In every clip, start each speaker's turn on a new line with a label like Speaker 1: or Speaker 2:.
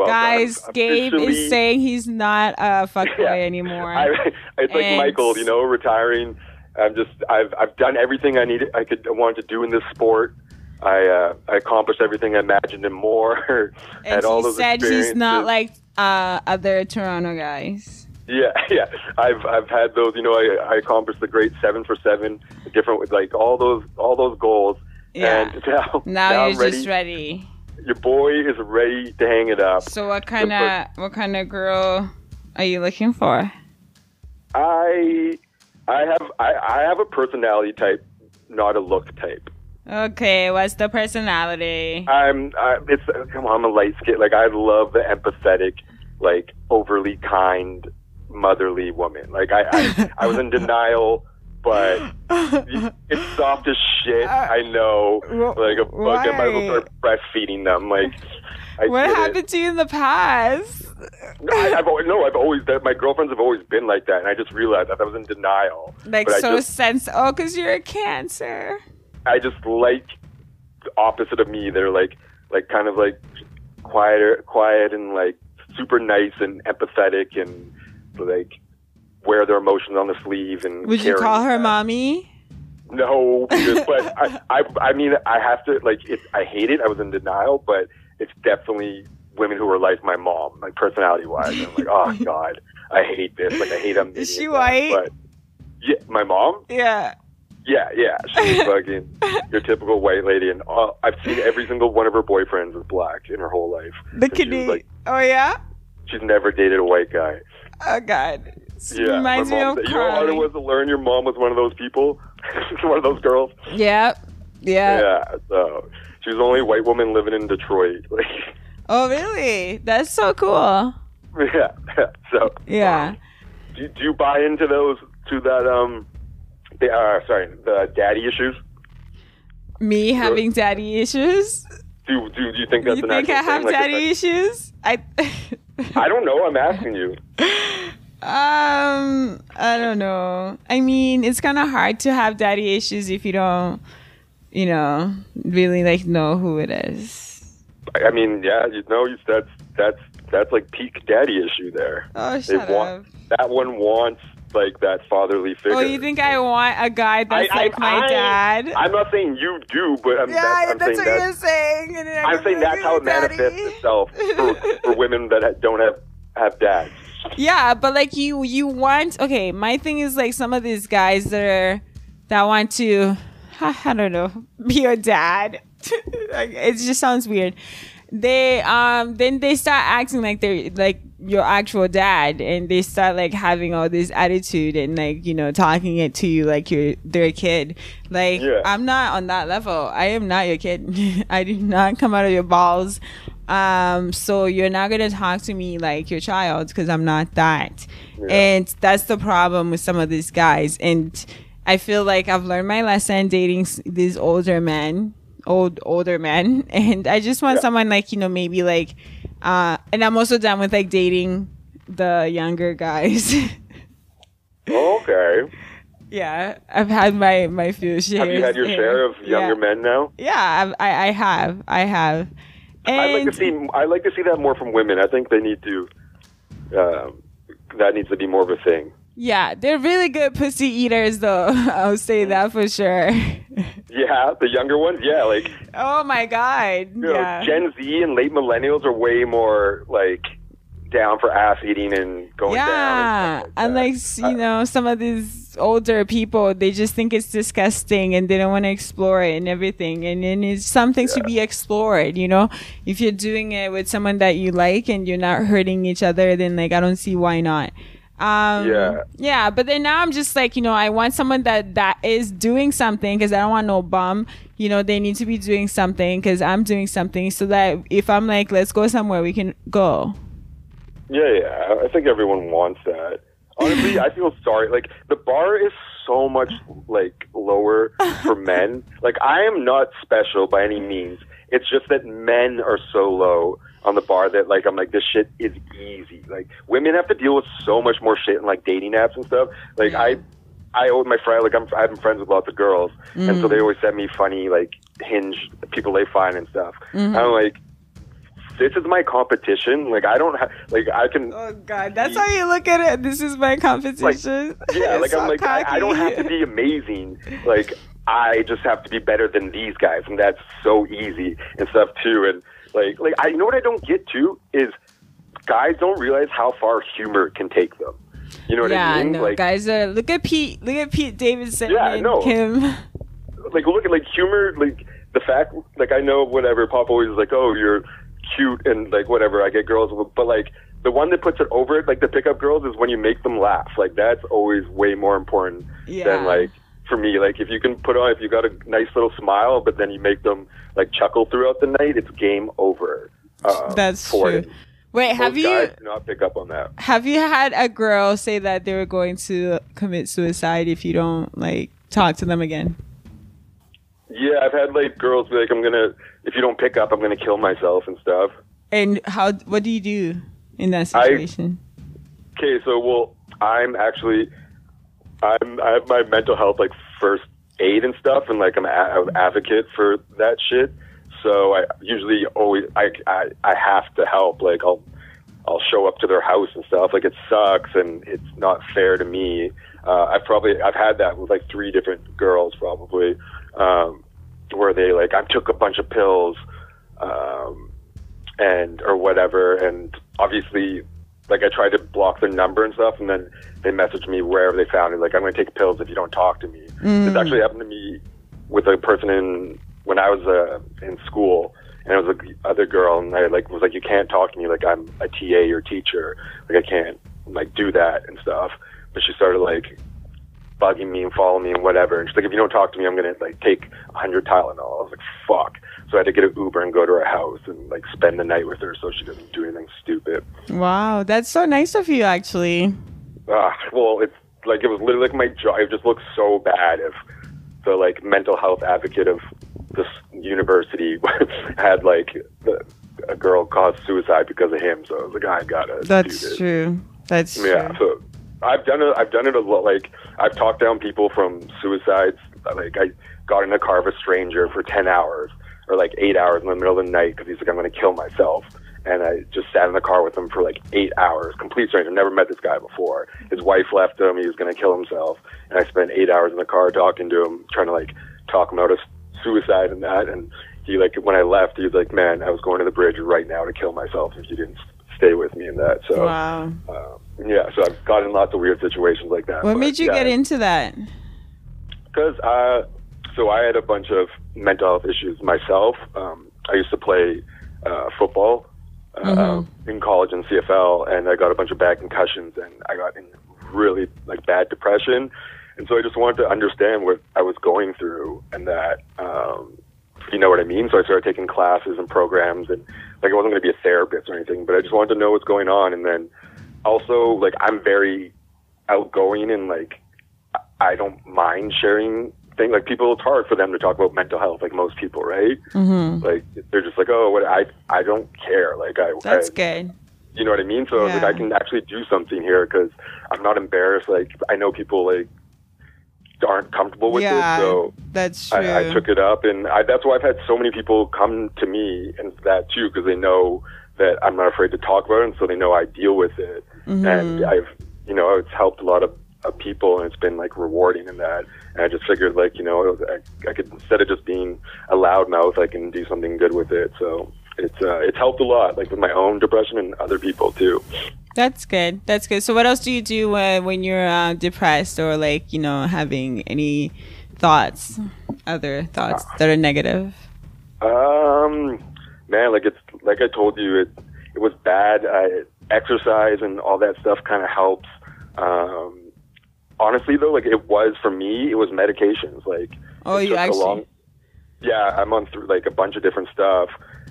Speaker 1: Welcome.
Speaker 2: Guys, Gabe
Speaker 1: officially-
Speaker 2: is saying he's not a fuckboy
Speaker 1: Yeah.
Speaker 2: anymore.
Speaker 1: I, it's like Michael, you know, retiring. I'm just I've I've done everything I needed I could I wanted to do in this sport. I uh, I accomplished everything I imagined and more.
Speaker 2: and
Speaker 1: all
Speaker 2: he said he's not like uh, other Toronto guys.
Speaker 1: Yeah, yeah. I've I've had those. You know, I, I accomplished the great seven for seven, different with like all those all those goals.
Speaker 2: Yeah.
Speaker 1: And now,
Speaker 2: Now,
Speaker 1: now
Speaker 2: you're
Speaker 1: I'm ready.
Speaker 2: just ready.
Speaker 1: Your boy is ready to hang it up.
Speaker 2: So what kind of what kind of girl are you looking for?
Speaker 1: I I have I, I have a personality type, not a look type.
Speaker 2: Okay, what's the personality?
Speaker 1: I'm I, it's come on, I'm a light skin. Like I love the empathetic, like overly kind, motherly woman. Like I I, I was in denial, but it's soft as shit. Uh, I know. Like a bug, I might as well start breastfeeding them. Like I
Speaker 2: what
Speaker 1: get it.
Speaker 2: happened to you in the past?
Speaker 1: I, I've always, no, I've always that my girlfriends have always been like that, and I just realized that I was in denial.
Speaker 2: Like
Speaker 1: but
Speaker 2: so
Speaker 1: just,
Speaker 2: sense. Oh, cause you're a Cancer.
Speaker 1: I just like the opposite of me. They're like like kind of like quieter, quiet, and like super nice and empathetic, and like wear their emotions on the sleeve. And
Speaker 2: Would you call her mommy?
Speaker 1: No, because, but I, I, I mean, I have to like. It, I hate it. I was in denial, but it's definitely women who are like my mom, like personality wise. I'm like, oh god, I hate this. Like, I hate them.
Speaker 2: Is she white?
Speaker 1: But yeah, my mom.
Speaker 2: Yeah.
Speaker 1: Yeah, yeah, she's fucking your typical white lady, and all, I've seen every single one of her boyfriends is black in her whole life.
Speaker 2: The
Speaker 1: And she was
Speaker 2: Canadian.
Speaker 1: like,
Speaker 2: oh yeah.
Speaker 1: she's never dated a white guy.
Speaker 2: Oh god.
Speaker 1: Yeah,
Speaker 2: reminds
Speaker 1: my
Speaker 2: me of
Speaker 1: you know how hard it was to learn your mom was one of those people, one of those girls.
Speaker 2: Yep. Yeah.
Speaker 1: Yeah, so she was the only white woman living in Detroit. Like,
Speaker 2: Oh really? That's so cool.
Speaker 1: yeah. So
Speaker 2: Yeah.
Speaker 1: do, do you buy into those to that um, the, uh, sorry, the daddy issues?
Speaker 2: Me having daddy issues.
Speaker 1: Do do, do you think that's
Speaker 2: you think I have
Speaker 1: thing?
Speaker 2: Daddy
Speaker 1: if
Speaker 2: issues? I,
Speaker 1: I don't know. I'm asking you.
Speaker 2: Um, I don't know. I mean, it's kind of hard to have daddy issues if you don't, you know, really like know who it is.
Speaker 1: I mean, yeah, you know, you- that's that's that's like peak daddy issue there.
Speaker 2: Oh,
Speaker 1: They
Speaker 2: shut
Speaker 1: want
Speaker 2: up.
Speaker 1: that one wants like that fatherly figure.
Speaker 2: Oh, you think I want a guy that's
Speaker 1: I- I-
Speaker 2: like my
Speaker 1: I-
Speaker 2: dad?
Speaker 1: I'm not saying you do, but I'm,
Speaker 2: yeah,
Speaker 1: that's, I'm
Speaker 2: that's
Speaker 1: saying
Speaker 2: what
Speaker 1: that
Speaker 2: you're saying. I'm
Speaker 1: I'm saying that's how it
Speaker 2: "Daddy."
Speaker 1: manifests itself for, for women that don't have have dads.
Speaker 2: Yeah, but like you, you want. Okay, my thing is like some of these guys that are that want to, I don't know, be your dad. Like, it just sounds weird. They um then they start acting like they're like your actual dad, and they start like having all this attitude and like you know talking it to you like you're their kid. Like
Speaker 1: Yeah.
Speaker 2: I'm not on that level. I am not your kid. I did not come out of your balls. Um, so you're not gonna talk to me like your child because I'm not that. And that's the problem with some of these guys. And I feel like I've learned my lesson dating these older men, old older men, and I just want
Speaker 1: Yeah.
Speaker 2: someone like you know maybe like, uh, and I'm also done with like dating the younger guys.
Speaker 1: Okay.
Speaker 2: yeah, I've had my my few shares.
Speaker 1: Have you had your share of younger
Speaker 2: yeah.
Speaker 1: men now?
Speaker 2: Yeah, I've, I I have I have. And
Speaker 1: I'd like to see. I like to see that more from women. I think they need to. Um, that needs to be more of a thing.
Speaker 2: Yeah, they're really good pussy eaters, though. I'll say that for sure.
Speaker 1: Yeah, the younger ones. Yeah, like
Speaker 2: oh my god.
Speaker 1: you know,
Speaker 2: yeah.
Speaker 1: Gen Z and late millennials are way more like down for ass eating and going down.
Speaker 2: yeah,
Speaker 1: And,
Speaker 2: and like you know, some of these older people, they just think it's disgusting and they don't want to explore it and everything. And then it's something to be explored. You know, if you're doing it with someone that you like and you're not hurting each other, then like I don't see why not. Um,
Speaker 1: Yeah.
Speaker 2: yeah, but then now I'm just like, you know, I want someone that that is doing something because I don't want no bum. You know, they need to be doing something because I'm doing something so that if I'm like, let's go somewhere, we can go.
Speaker 1: Yeah, yeah. I think everyone wants that. Honestly, I feel sorry. Like the bar is so much like lower for men. Like I am not special by any means. It's just that men are so low on the bar that like I'm like this shit is easy. Like women have to deal with so much more shit in like dating apps and stuff. Like I I owe my friend like I'm I'm friends with lots of girls and so they mm. always send me funny like hinge people they find and stuff. Mm-hmm. I'm like this is my competition. Like I don't have like I can.
Speaker 2: Oh God, that's how you look at it. This is my competition.
Speaker 1: Yeah, like I'm like I, I don't have to be amazing. Like I just have to be better than these guys, and that's so easy and stuff too. And like like I you know what I don't get to is guys don't realize how far humor can take them. You know what
Speaker 2: yeah,
Speaker 1: I mean?
Speaker 2: no,
Speaker 1: like
Speaker 2: guys are look at Pete. Look at Pete Davidson
Speaker 1: Yeah,
Speaker 2: and
Speaker 1: no.
Speaker 2: Kim.
Speaker 1: like look at like humor like the fact like I know whatever Pop always is like oh you're cute and like whatever I get girls but like the one that puts it over it like the pickup girls is when you make them laugh like that's always way more important
Speaker 2: Yeah.
Speaker 1: than like for me like if you can put on if you got a nice little smile but then you make them like chuckle throughout the night it's game over uh,
Speaker 2: That's
Speaker 1: for
Speaker 2: true.
Speaker 1: it.
Speaker 2: Wait, have
Speaker 1: Most
Speaker 2: you
Speaker 1: guys do not pick up on that
Speaker 2: have you had a girl say that they were going to commit suicide if you don't like talk to them again?
Speaker 1: yeah I've had like girls be like I'm gonna if you don't pick up I'm gonna kill myself and stuff
Speaker 2: And how? What do you do in that
Speaker 1: I-
Speaker 2: situation?
Speaker 1: Okay, so well, I'm actually, I'm I have my mental health like first aid and stuff, and like I'm an advocate for that shit. So I usually always I, I I have to help. Like I'll I'll show up to their house and stuff. Like it sucks and it's not fair to me. Uh, I've probably I've had that with like three different girls probably, um, where they like I took a bunch of pills, um, and or whatever, and obviously like I tried to block their number and stuff, and then they messaged me wherever they found it. Like I'm going to take pills if you don't talk to me. This actually happened to me with a person in when I was uh, in school, and it was a other girl, and I like was like, you can't talk to me like I'm a TA or teacher. Like I can't like do that and stuff. But she started like bugging me and following me and whatever. And she's like, if you don't talk to me, I'm gonna like take a hundred Tylenol. I was like, fuck. So I had to get an Uber and go to her house and like spend the night with her so she doesn't do anything stupid.
Speaker 2: Wow, that's so nice of you, actually.
Speaker 1: Ah, well, it's like it was literally like my job. It just looked so bad if the like mental health advocate of this university had like the, a girl cause suicide because of him. So I was like, I gotta do
Speaker 2: That's true. That's true.
Speaker 1: Yeah, so I've done it. I've done it a lot. Like I've talked down people from suicides. Like I got in a car of a stranger for ten hours or like eight hours in the middle of the night because he's like, I'm going to kill myself. And I just sat in the car with him for like eight hours. Complete stranger. Never met this guy before. His wife left him. He was going to kill himself. And I spent eight hours in the car talking to him, trying to like talk him out of suicide and that. And he like when I left, he was like, "Man, I was going to the bridge right now to kill myself if you didn't stay with me." And that. So
Speaker 2: Wow.
Speaker 1: uh, yeah, so I've gotten in lots of weird situations like that.
Speaker 2: What
Speaker 1: but,
Speaker 2: made you
Speaker 1: yeah,
Speaker 2: get into that?
Speaker 1: Because uh, so I had a bunch of mental health issues myself. Um, I used to play uh, football uh,
Speaker 2: Mm-hmm.
Speaker 1: in college in CFL, and I got a bunch of bad concussions, and I got in really like bad depression. And so I just wanted to understand what I was going through, and that um, you know what I mean. So I started taking classes and programs, and like I wasn't going to be a therapist or anything, but I just wanted to know what's going on. And then also like I'm very outgoing and like I- don't mind sharing things. Like people, it's hard for them to talk about mental health, like most people, right?
Speaker 2: Mm-hmm.
Speaker 1: Like they're just like, oh, what I I don't care. Like I,
Speaker 2: That's
Speaker 1: I
Speaker 2: good.
Speaker 1: you know what I mean? So I like, I can actually do something here because I'm not embarrassed. Like I know people like aren't comfortable with
Speaker 2: yeah,
Speaker 1: it, so
Speaker 2: that's true.
Speaker 1: I, I took it up, and I, that's why I've had so many people come to me and that too because they know that I'm not afraid to talk about it, and so they know I deal with it,
Speaker 2: Mm-hmm.
Speaker 1: and I've you know it's helped a lot of, of people, and it's been like rewarding in that. And I just figured like you know I, I could instead of just being a loudmouth, I can do something good with it. So it's uh, it's helped a lot, like with my own depression and other people too.
Speaker 2: That's good. That's good. So, what else do you do uh, when you're uh, depressed or like you know having any thoughts, other thoughts that are negative?
Speaker 1: Um, man, like it's like I told you, it it was bad. I, exercise and all that stuff kind of helps. Um, honestly, though, like it was for me, it was medications. Like
Speaker 2: Oh, you
Speaker 1: a
Speaker 2: actually-
Speaker 1: yeah, I'm on through like a bunch of different stuff,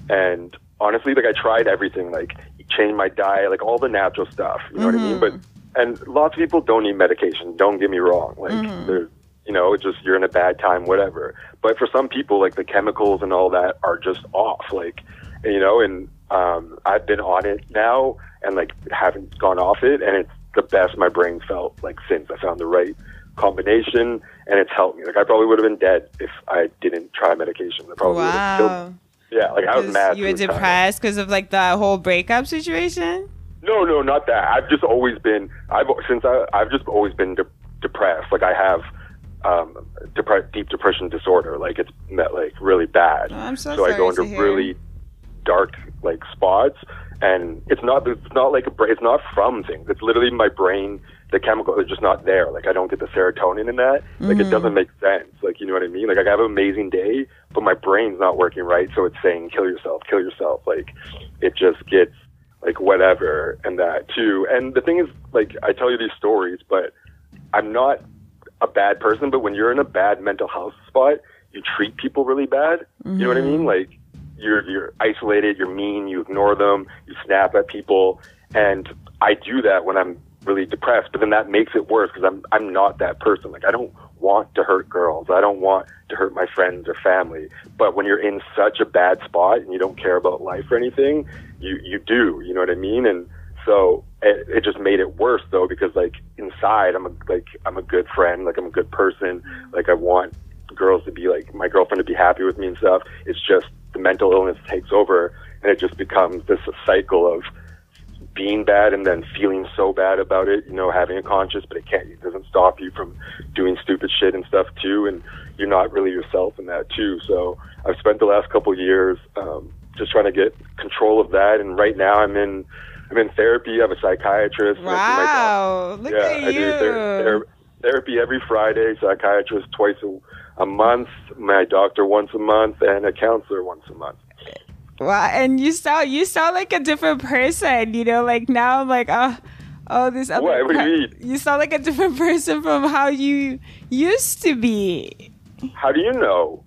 Speaker 1: and honestly, like I tried everything, like changed my diet, like all the natural stuff. You know what I mean? But and lots of people don't need medication. Don't get me wrong. Like they're you know, it's just you're in a bad time, whatever. But for some people, like the chemicals and all that are just off. Like, you know, and um, I've been on it now and like haven't gone off it, and it's the best my brain felt like since I found the right combination, and it's helped me. Like I probably would have been dead if I didn't try medication. I probably would have killed
Speaker 2: Wow.
Speaker 1: Yeah, like I was mad.
Speaker 2: You were depressed because of like the whole breakup situation.
Speaker 1: No, no, not that. I've just always been. I've since I, I've just always been de- depressed. Like I have um, depre- deep depression disorder. Like it's met, like really bad.
Speaker 2: Oh, I'm so
Speaker 1: I
Speaker 2: sorry
Speaker 1: go into
Speaker 2: to
Speaker 1: really dark like spots, and it's not. It's not like a. bra- It's not from things. It's literally my brain. The chemical is just not there. Like I don't get the serotonin in that. Like
Speaker 2: Mm-hmm.
Speaker 1: it doesn't make sense. Like you know what I mean. Like I have an amazing day, but my brain's not working right. So it's saying kill yourself, kill yourself. Like it just gets like whatever and that too. And the thing is, like I tell you these stories, but I'm not a bad person. But when you're in a bad mental health spot, you treat people really bad. You know what I mean? Like you're you're isolated, you're mean, you ignore them, you snap at people, and I do that when I'm really depressed. But then that makes it worse because I'm I'm not that person. Like I don't want to hurt girls. I don't want to hurt my friends or family. But when you're in such a bad spot and you don't care about life or anything, you you do. You know what I mean? And so it, it just made it worse though because like inside I'm a like I'm a good friend, like I'm a good person, like I want girls to be like my girlfriend to be happy with me and stuff. It's just the mental illness takes over and it just becomes this cycle of being bad and then feeling so bad about it, you know, having a conscience, but it can't, it doesn't stop you from doing stupid shit and stuff too. And you're not really yourself in that too. So I've spent the last couple of years, um, just trying to get control of that. And right now I'm in, I'm in therapy. I have a psychiatrist. and I see my doc-
Speaker 2: Wow, look
Speaker 1: yeah,
Speaker 2: at
Speaker 1: I
Speaker 2: you.
Speaker 1: do ther- ther- therapy every Friday, psychiatrist twice a, a month, my doctor once a month, and a counselor once a month.
Speaker 2: Wow, and you sound you sound like a different person. You know, like now I'm like, oh, oh, this other.
Speaker 1: What? What do you mean?
Speaker 2: You sound like a different person from how you used to be.
Speaker 1: How do you know?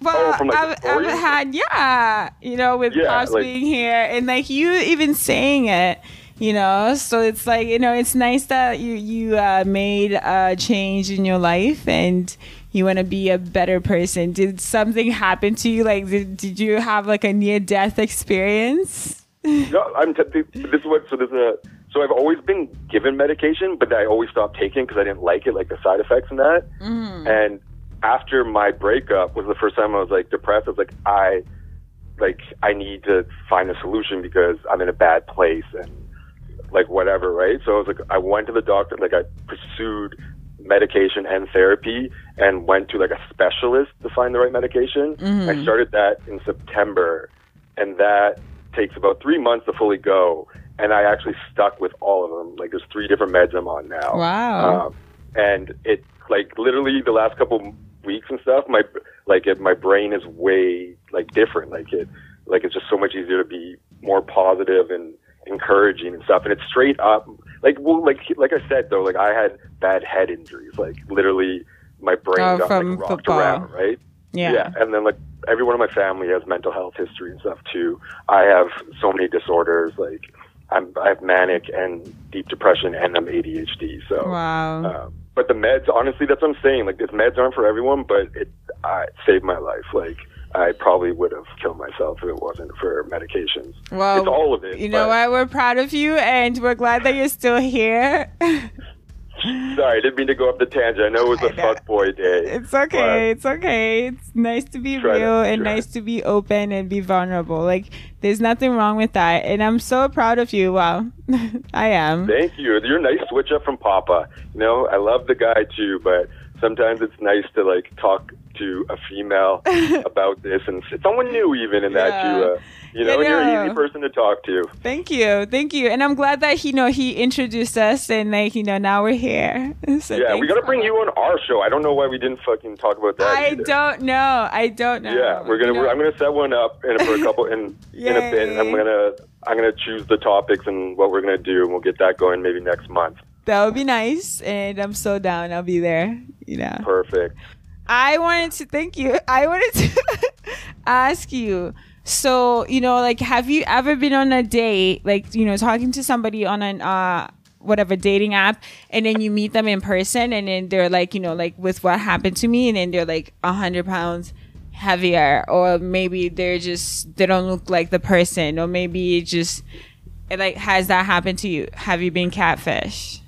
Speaker 2: Well,
Speaker 1: Oh, like,
Speaker 2: I've, I've had yeah, you know, with
Speaker 1: Yeah,
Speaker 2: Pops
Speaker 1: like-
Speaker 2: being here and like you even saying it, you know. So it's like you know, it's nice that you you uh, made a change in your life and you want to be a better person. Did something happen to you? Like, did, did you have like a near death experience?
Speaker 1: No, I'm. T- this is what. So this is a. So I've always been given medication, but I always stopped taking because I didn't like it, like the side effects and that. Mm-hmm. And after my breakup was the first time I was like depressed. I was like, I, like, I need to find a solution because I'm in a bad place and like whatever, right? So I was like, I went to the doctor, like I pursued medication and therapy and went to like a specialist to find the right medication. I started that in September and that takes about three months to fully go. And I actually stuck with all of them. Like there's three different meds I'm on now.
Speaker 2: Wow.
Speaker 1: Um, and it like literally the last couple weeks and stuff, my like it, my brain is way like different. Like it, like it's just so much easier to be more positive and encouraging and stuff. And it's straight up like well, like like I said though, like I had bad head injuries. Like literally, my brain
Speaker 2: Oh,
Speaker 1: got
Speaker 2: from
Speaker 1: like rocked
Speaker 2: football.
Speaker 1: around. Right.
Speaker 2: yeah.
Speaker 1: Yeah, and then like everyone in my family has mental health history and stuff too. I have so many disorders. Like I'm, I have manic and deep depression, and I'm ADHD. So,
Speaker 2: Wow.
Speaker 1: uh, but the meds, honestly, that's what I'm saying. Like, these meds aren't for everyone, but it, uh, it saved my life. Like, I probably would have killed myself if it wasn't for medications.
Speaker 2: Well,
Speaker 1: it's all of it.
Speaker 2: You know what? We're proud of you, and we're glad that you're still here.
Speaker 1: Sorry, I didn't mean to go up the tangent. I know it was a
Speaker 2: know.
Speaker 1: fuck boy day.
Speaker 2: It's okay. It's okay. It's nice to be
Speaker 1: Try to-
Speaker 2: real and nice to be open and be vulnerable. Like, there's nothing wrong with that. And I'm so proud of you. Wow. I am.
Speaker 1: Thank you. You're a nice switch up from Papa. You know, I love the guy too, but sometimes it's nice to like talk to a female about this and someone new even in that
Speaker 2: Yeah.
Speaker 1: too. Uh, you know, you're an easy person to talk to.
Speaker 2: Thank you. Thank you. And I'm glad that, you know, he introduced us and, like, you know, now we're here. So
Speaker 1: yeah, we got to bring you on our show. I don't know why we didn't fucking talk about that.
Speaker 2: I
Speaker 1: either.
Speaker 2: don't know. I don't know.
Speaker 1: Yeah, we're gonna.
Speaker 2: You know,
Speaker 1: I'm gonna set one up in for a couple in in a bit. And I'm gonna I'm gonna choose the topics and what we're gonna do, and we'll get that going maybe next month.
Speaker 2: that would be nice. And I'm so down. I'll be there. You know.
Speaker 1: Perfect.
Speaker 2: I wanted to thank you. I wanted to ask you. So, you know, like have you ever been on a date, like, you know, talking to somebody on an uh whatever dating app and then you meet them in person and then they're like, you know, like with what happened to me and then they're like a hundred pounds heavier or maybe they're just they don't look like the person or maybe it just it, like has that happened to you? Have you been catfish?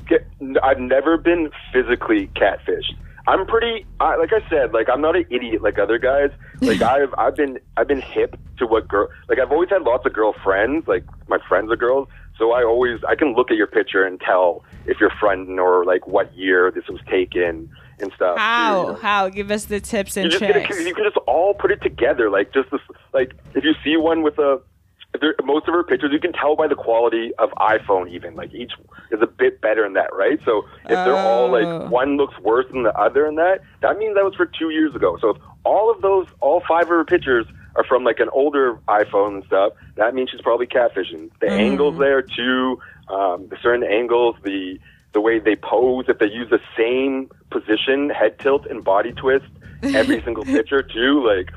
Speaker 1: I've never been physically catfished. I'm pretty. I, like I said, like I'm not an idiot like other guys. Like I've I've been I've been hip to what girl. Like I've always had lots of girlfriends. Like my friends are girls, so I always I can look at your picture and tell if you're friend or like what year this was taken and stuff.
Speaker 2: How?
Speaker 1: You know?
Speaker 2: How? Give us the tips and
Speaker 1: You
Speaker 2: tricks.
Speaker 1: you can just all put it together. Like just this, like if you see one with a, most of her pictures, you can tell by the quality of iPhone. Even like each is a bit better in that, right? So if they're all
Speaker 2: Oh.
Speaker 1: like one looks worse than the other in that, that means that was for two years ago. So if all of those, all five of her pictures are from like an older iPhone and stuff, that means she's probably catfishing. The
Speaker 2: Mm-hmm.
Speaker 1: angles there too, um, the certain angles, the the way they pose, if they use the same position, head tilt and body twist, every single picture too, like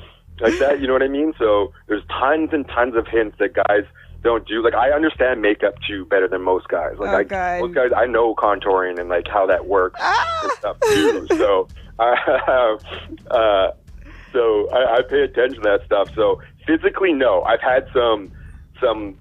Speaker 1: like that. You know what I mean? So there's tons and tons of hints that guys don't do. Like I understand makeup too better than most guys. Like
Speaker 2: Oh,
Speaker 1: I,
Speaker 2: God.
Speaker 1: most guys, I know contouring and like how that works and stuff too. So I, uh, so I, I pay attention to that stuff. So physically, no, I've had some some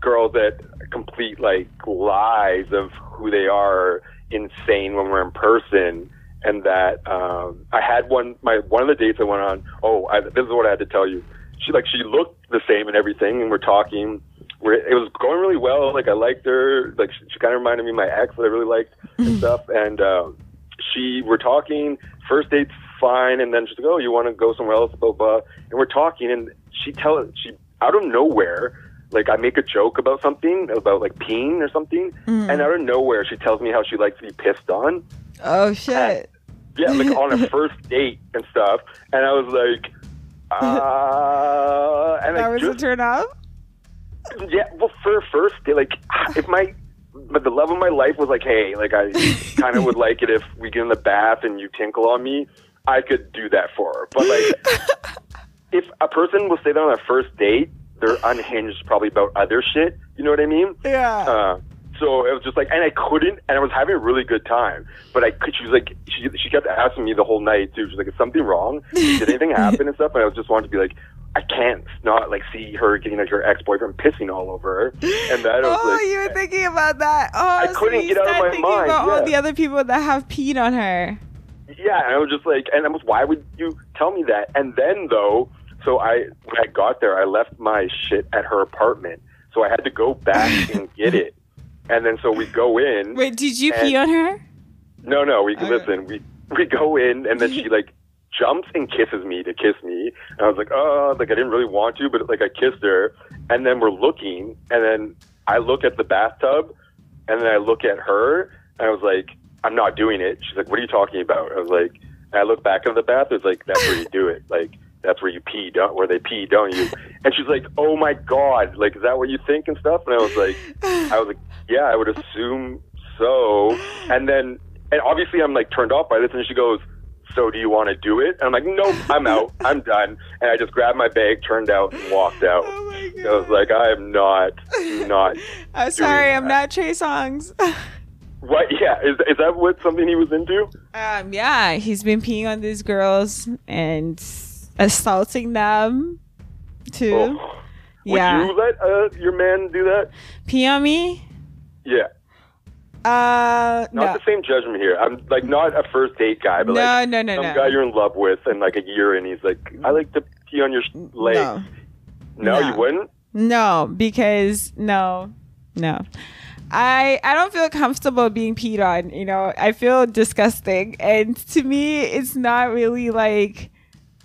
Speaker 1: girls that complete like lies of who they are insane when we're in person and that um I had one my one of the dates I went on oh I, this is what I had to tell you. She like she looked the same and everything and we're talking. We're, it was going really well. Like I liked her. Like she, she kind of reminded me of my ex that I really liked and stuff. And uh, she we're talking. First date's fine and then she's like oh you want to go somewhere else blah blah. And we're talking and she tell she out of nowhere like I make a joke about something about like peeing or something. And out of nowhere she tells me how she likes to be pissed on.
Speaker 2: Oh shit.
Speaker 1: Yeah like on a first date and stuff and I was like uh and
Speaker 2: That
Speaker 1: I
Speaker 2: was
Speaker 1: just
Speaker 2: a turn off.
Speaker 1: yeah, well, for first date, like if my but the love of my life was like, hey, like I kind of would like it if we get in the bath and you tinkle on me, I could do that for her. But like, if a person will say that on a first date, they're unhinged, probably about other shit. You know what I mean?
Speaker 2: Yeah.
Speaker 1: Uh, so it was just like, and I couldn't, and I was having a really good time, but I could. She was like, she she kept asking me the whole night too. She's like, "Is something wrong? Did anything happen and stuff?" And I was just wanted to be like, I can't not like see her getting like her ex boyfriend pissing all over her, and that I was
Speaker 2: oh,
Speaker 1: like,
Speaker 2: you were thinking about that. Oh,
Speaker 1: I
Speaker 2: so
Speaker 1: couldn't
Speaker 2: you
Speaker 1: get out of my
Speaker 2: thinking
Speaker 1: mind,
Speaker 2: about all the other people that have peed on her.
Speaker 1: Yeah, and I was just like, and I was, why would you tell me that? And then though, so I when I got there, I left my shit at her apartment, so I had to go back and get it. And then so we go in.
Speaker 2: Wait, did you
Speaker 1: And-
Speaker 2: pee on her?
Speaker 1: No, no, we
Speaker 2: Okay.
Speaker 1: listen. We we go in, and then she like jumps and kisses me to kiss me. And I was like, oh, like I didn't really want to, but like I kissed her. And then we're looking, and then I look at the bathtub, and then I look at her, and I was like, I'm not doing it. She's like, what are you talking about? I was like, and I look back at the bath. It's like that's where you do it. Like that's where you pee, don't where they pee, don't you? And she's like, oh my god, like is that what you think and stuff? And I was like, I was like, yeah, I would assume so. And then, and obviously, I'm like turned off by this. And she goes, "So do you want to do it?" And I'm like, "Nope, I'm out. I'm done." And I just grabbed my bag, turned out, and walked out.
Speaker 2: Oh.
Speaker 1: I was like, "I am not, not."
Speaker 2: I'm sorry, I'm not Trey Songz.
Speaker 1: What? Yeah, is is that what something he was into?
Speaker 2: um, yeah, he's been peeing on these girls and assaulting them too.
Speaker 1: Oh. Would
Speaker 2: yeah,
Speaker 1: you let uh, your man do that?
Speaker 2: pee on me.
Speaker 1: Yeah,
Speaker 2: Uh,
Speaker 1: not
Speaker 2: no,
Speaker 1: the same judgment here. I'm like not a first date guy, but
Speaker 2: no,
Speaker 1: like
Speaker 2: no, no,
Speaker 1: some
Speaker 2: no.
Speaker 1: guy you're in love with, and like a year, and he's like, "I like to pee on your leg."
Speaker 2: No.
Speaker 1: no,
Speaker 2: No.
Speaker 1: you wouldn't.
Speaker 2: No, because no, no. I I don't feel comfortable being peed on. You know, I feel disgusting, and to me, it's not really like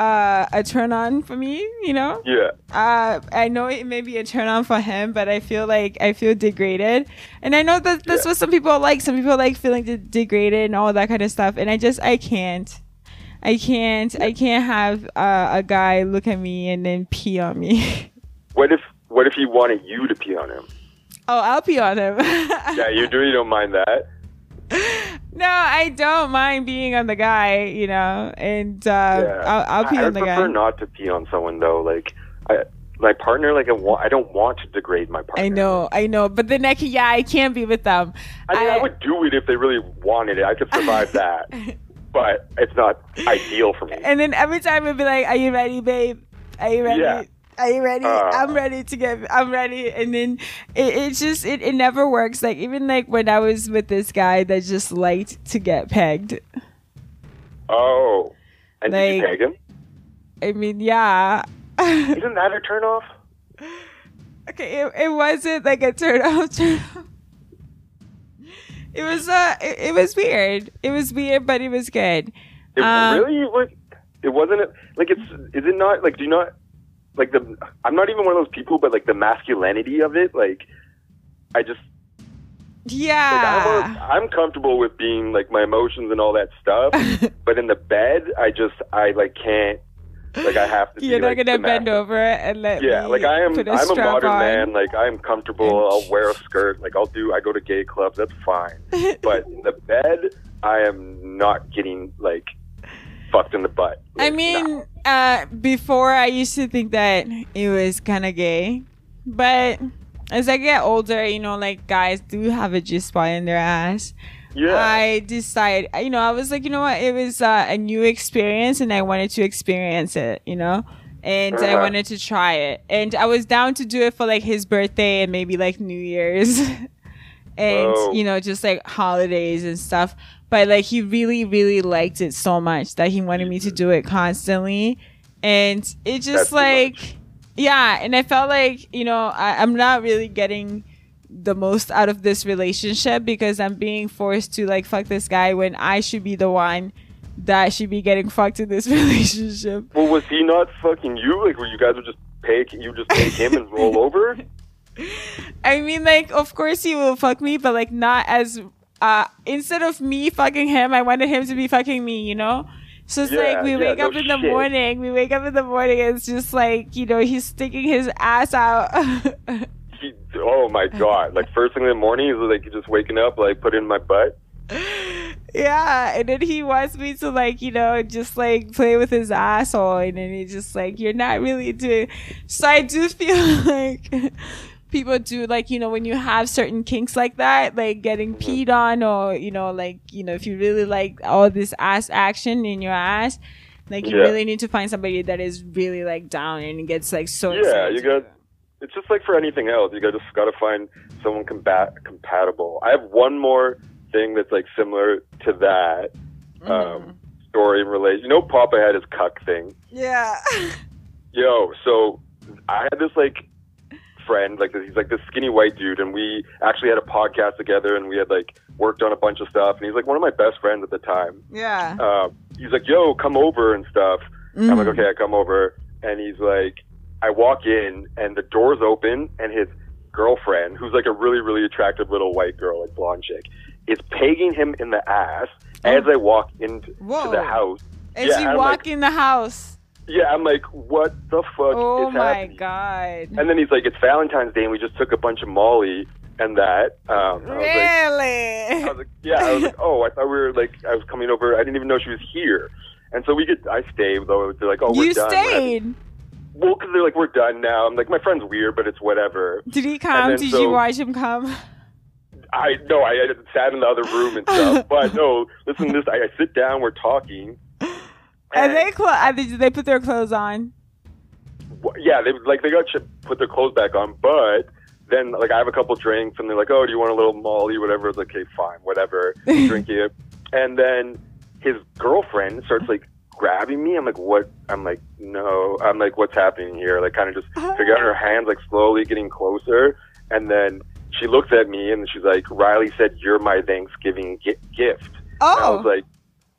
Speaker 2: uh, a turn on for me. You know,
Speaker 1: Yeah.
Speaker 2: uh, I know it may be a turn on for him, but I feel like I feel degraded, and I know that that's
Speaker 1: Yeah.
Speaker 2: what some people like. Some people like feeling de- degraded and all that kind of stuff, and I just I can't. I can't. I can't have uh, a guy look at me and then pee on me.
Speaker 1: What if what if he wanted you to pee on him?
Speaker 2: Oh, I'll pee on him.
Speaker 1: Yeah, you do. You don't mind that.
Speaker 2: no, I don't mind being on the guy, you know, and uh,
Speaker 1: Yeah.
Speaker 2: I'll, I'll pee
Speaker 1: I, I
Speaker 2: on the guy.
Speaker 1: I prefer not to pee on someone though. Like, I, my partner, like I, wa- I don't want to degrade my partner.
Speaker 2: I know, I know, but then I can, yeah, I can't be with them.
Speaker 1: I mean, I, would do it if they really wanted it. I could survive that, but it's not ideal for me.
Speaker 2: And then every time it'd be like, "Are you ready, babe? Are you ready?
Speaker 1: Yeah.
Speaker 2: Are you ready?
Speaker 1: Uh.
Speaker 2: I'm ready to get. I'm ready." And then it, it just it, it never works. Like even like when I was with this guy that just liked to get pegged.
Speaker 1: Oh, and did you peg him?
Speaker 2: I mean, yeah.
Speaker 1: Isn't that a turn off?
Speaker 2: okay, it, it wasn't like a turn off. Turn off. It was uh, it, it was weird. It was weird, but it was good.
Speaker 1: It
Speaker 2: Um,
Speaker 1: really like it wasn't like it's is it not like do you not like the I'm not even one of those people, but like the masculinity of it, like I just like
Speaker 2: Yeah.
Speaker 1: I'm, I'm comfortable with being like my emotions and all that stuff, but in the bed, I just I like can't like I have to.
Speaker 2: You're
Speaker 1: be,
Speaker 2: not
Speaker 1: like,
Speaker 2: gonna bend over and let
Speaker 1: Yeah,
Speaker 2: me
Speaker 1: like I am. I'm a modern
Speaker 2: on.
Speaker 1: man. Like I'm comfortable. I'll wear a skirt. Like I'll do. I go to gay clubs. That's fine. But in the bed, I am not getting like fucked in the butt.
Speaker 2: I
Speaker 1: Like,
Speaker 2: mean, uh, before I used to think that it was kind of gay, but as I get older, you know, like guys do have a G spot in their ass.
Speaker 1: yeah.
Speaker 2: I decided, you know, I was like, you know what, it was uh, a new experience, and I wanted to experience it, you know, and I
Speaker 1: Uh-huh.
Speaker 2: wanted to try it, and I was down to do it for like his birthday and maybe like New Year's, and
Speaker 1: Oh.
Speaker 2: you know, just like holidays and stuff. But like he really, really liked it so much that he wanted me to mm-hmm. do it constantly, and it just
Speaker 1: too
Speaker 2: like, yeah, and I felt like you know I, I'm not really getting the most out of this relationship because I'm being forced to like fuck this guy when I should be the one that should be getting fucked in this relationship.
Speaker 1: well, was he not fucking you? Like, were you guys would just pay? You just take him and roll over?
Speaker 2: I mean, like, of course he will fuck me, but like not as uh instead of me fucking him, I wanted him to be fucking me, you know? So it's
Speaker 1: Yeah,
Speaker 2: like we
Speaker 1: yeah,
Speaker 2: wake
Speaker 1: no
Speaker 2: up in the
Speaker 1: shit.
Speaker 2: morning, we wake up in the morning, and it's just like, you know, he's sticking his ass out.
Speaker 1: He, oh my god! Like first thing in the morning, he's like just waking up, like put it in my butt.
Speaker 2: yeah, and then he wants me to like, you know, just like play with his asshole, and then he's just like, you're not really doing. So I do feel like people do like, you know, when you have certain kinks like that, like getting
Speaker 1: Mm-hmm.
Speaker 2: peed on, or you know, like you know, if you really like all this ass action in your ass. Like you
Speaker 1: Yeah.
Speaker 2: really need to find somebody that is really like down and gets like so
Speaker 1: Yeah, you got. It's just like for anything else. You got just got to find someone combat compatible. I have one more thing that's like similar to that
Speaker 2: Mm-hmm.
Speaker 1: um, story in relation. You know, Papa had his cuck thing.
Speaker 2: Yeah.
Speaker 1: Yo, so I had this like friend, like he's like this skinny white dude, and we actually had a podcast together, and we had like worked on a bunch of stuff, and he's like one of my best friends at the time.
Speaker 2: yeah.
Speaker 1: Uh, he's like, "Yo, come over and stuff." I'm like,
Speaker 2: Mhm.
Speaker 1: "Okay, I come over," and he's like, I walk in, and the door's open, and his girlfriend, who's like a really, really attractive little white girl, like blonde chick, is pegging him in the ass as I walk into the house.
Speaker 2: As
Speaker 1: yeah,
Speaker 2: you
Speaker 1: I'm
Speaker 2: walk
Speaker 1: like-
Speaker 2: in the house.
Speaker 1: Yeah, I'm like, what the fuck
Speaker 2: Oh
Speaker 1: is happening?
Speaker 2: Oh my god.
Speaker 1: And then he's like, it's Valentine's Day, and we just took a bunch of Molly and that. Um, I was like,
Speaker 2: Really?
Speaker 1: I was like, yeah, I was like, oh, I thought we were like, I was coming over. I didn't even know she was here. And so we get, I stayed though. They're like, oh, we're
Speaker 2: you
Speaker 1: done. Having-
Speaker 2: stayed.
Speaker 1: Well, because they're like, we're done now. I'm like, my friend's weird, but it's whatever.
Speaker 2: Did he come?
Speaker 1: then
Speaker 2: Did
Speaker 1: so-
Speaker 2: you watch him come?
Speaker 1: I no, I, I sat in the other room and stuff. but no, listen this. I, I sit down, we're talking.
Speaker 2: And they clo- did they put their clothes on?
Speaker 1: Yeah, they like they got to put their clothes back on, but then like I have a couple drinks and they're like, "Oh, do you want a little Molly, whatever?" It's like, "Okay, fine, whatever." Drink it, and then his girlfriend starts like grabbing me. I'm like, "What?" I'm like, "No." I'm like, "What's happening here?" Like, kind of just oh. figure out her hands like slowly getting closer, and then she looks at me and she's like, "Riley said you're my Thanksgiving gi- gift." And I was
Speaker 2: Oh,
Speaker 1: like,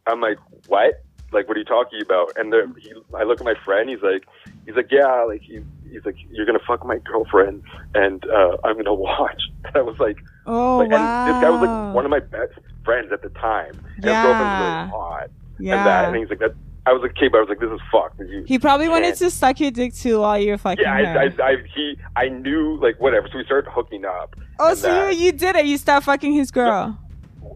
Speaker 1: I'm like, what? Like, what are you talking about? And then he, I look at my friend. He's like, he's like, yeah, like he, he's like, you're gonna fuck my girlfriend, and uh, I'm gonna watch. And I was like,
Speaker 2: oh
Speaker 1: like,
Speaker 2: wow.
Speaker 1: and this guy was like one of my best friends at the time. And his girlfriend was
Speaker 2: Yeah.
Speaker 1: really hot,
Speaker 2: yeah.
Speaker 1: and that, and he's like, that. I was like, okay, but I was like, this is fucked. You,
Speaker 2: he probably wanted
Speaker 1: can't-
Speaker 2: to suck your dick too while you're fucking
Speaker 1: yeah. I, I, I, he, I knew like whatever. So we started hooking up.
Speaker 2: oh, so
Speaker 1: that.
Speaker 2: you you did it. You stopped fucking his girl.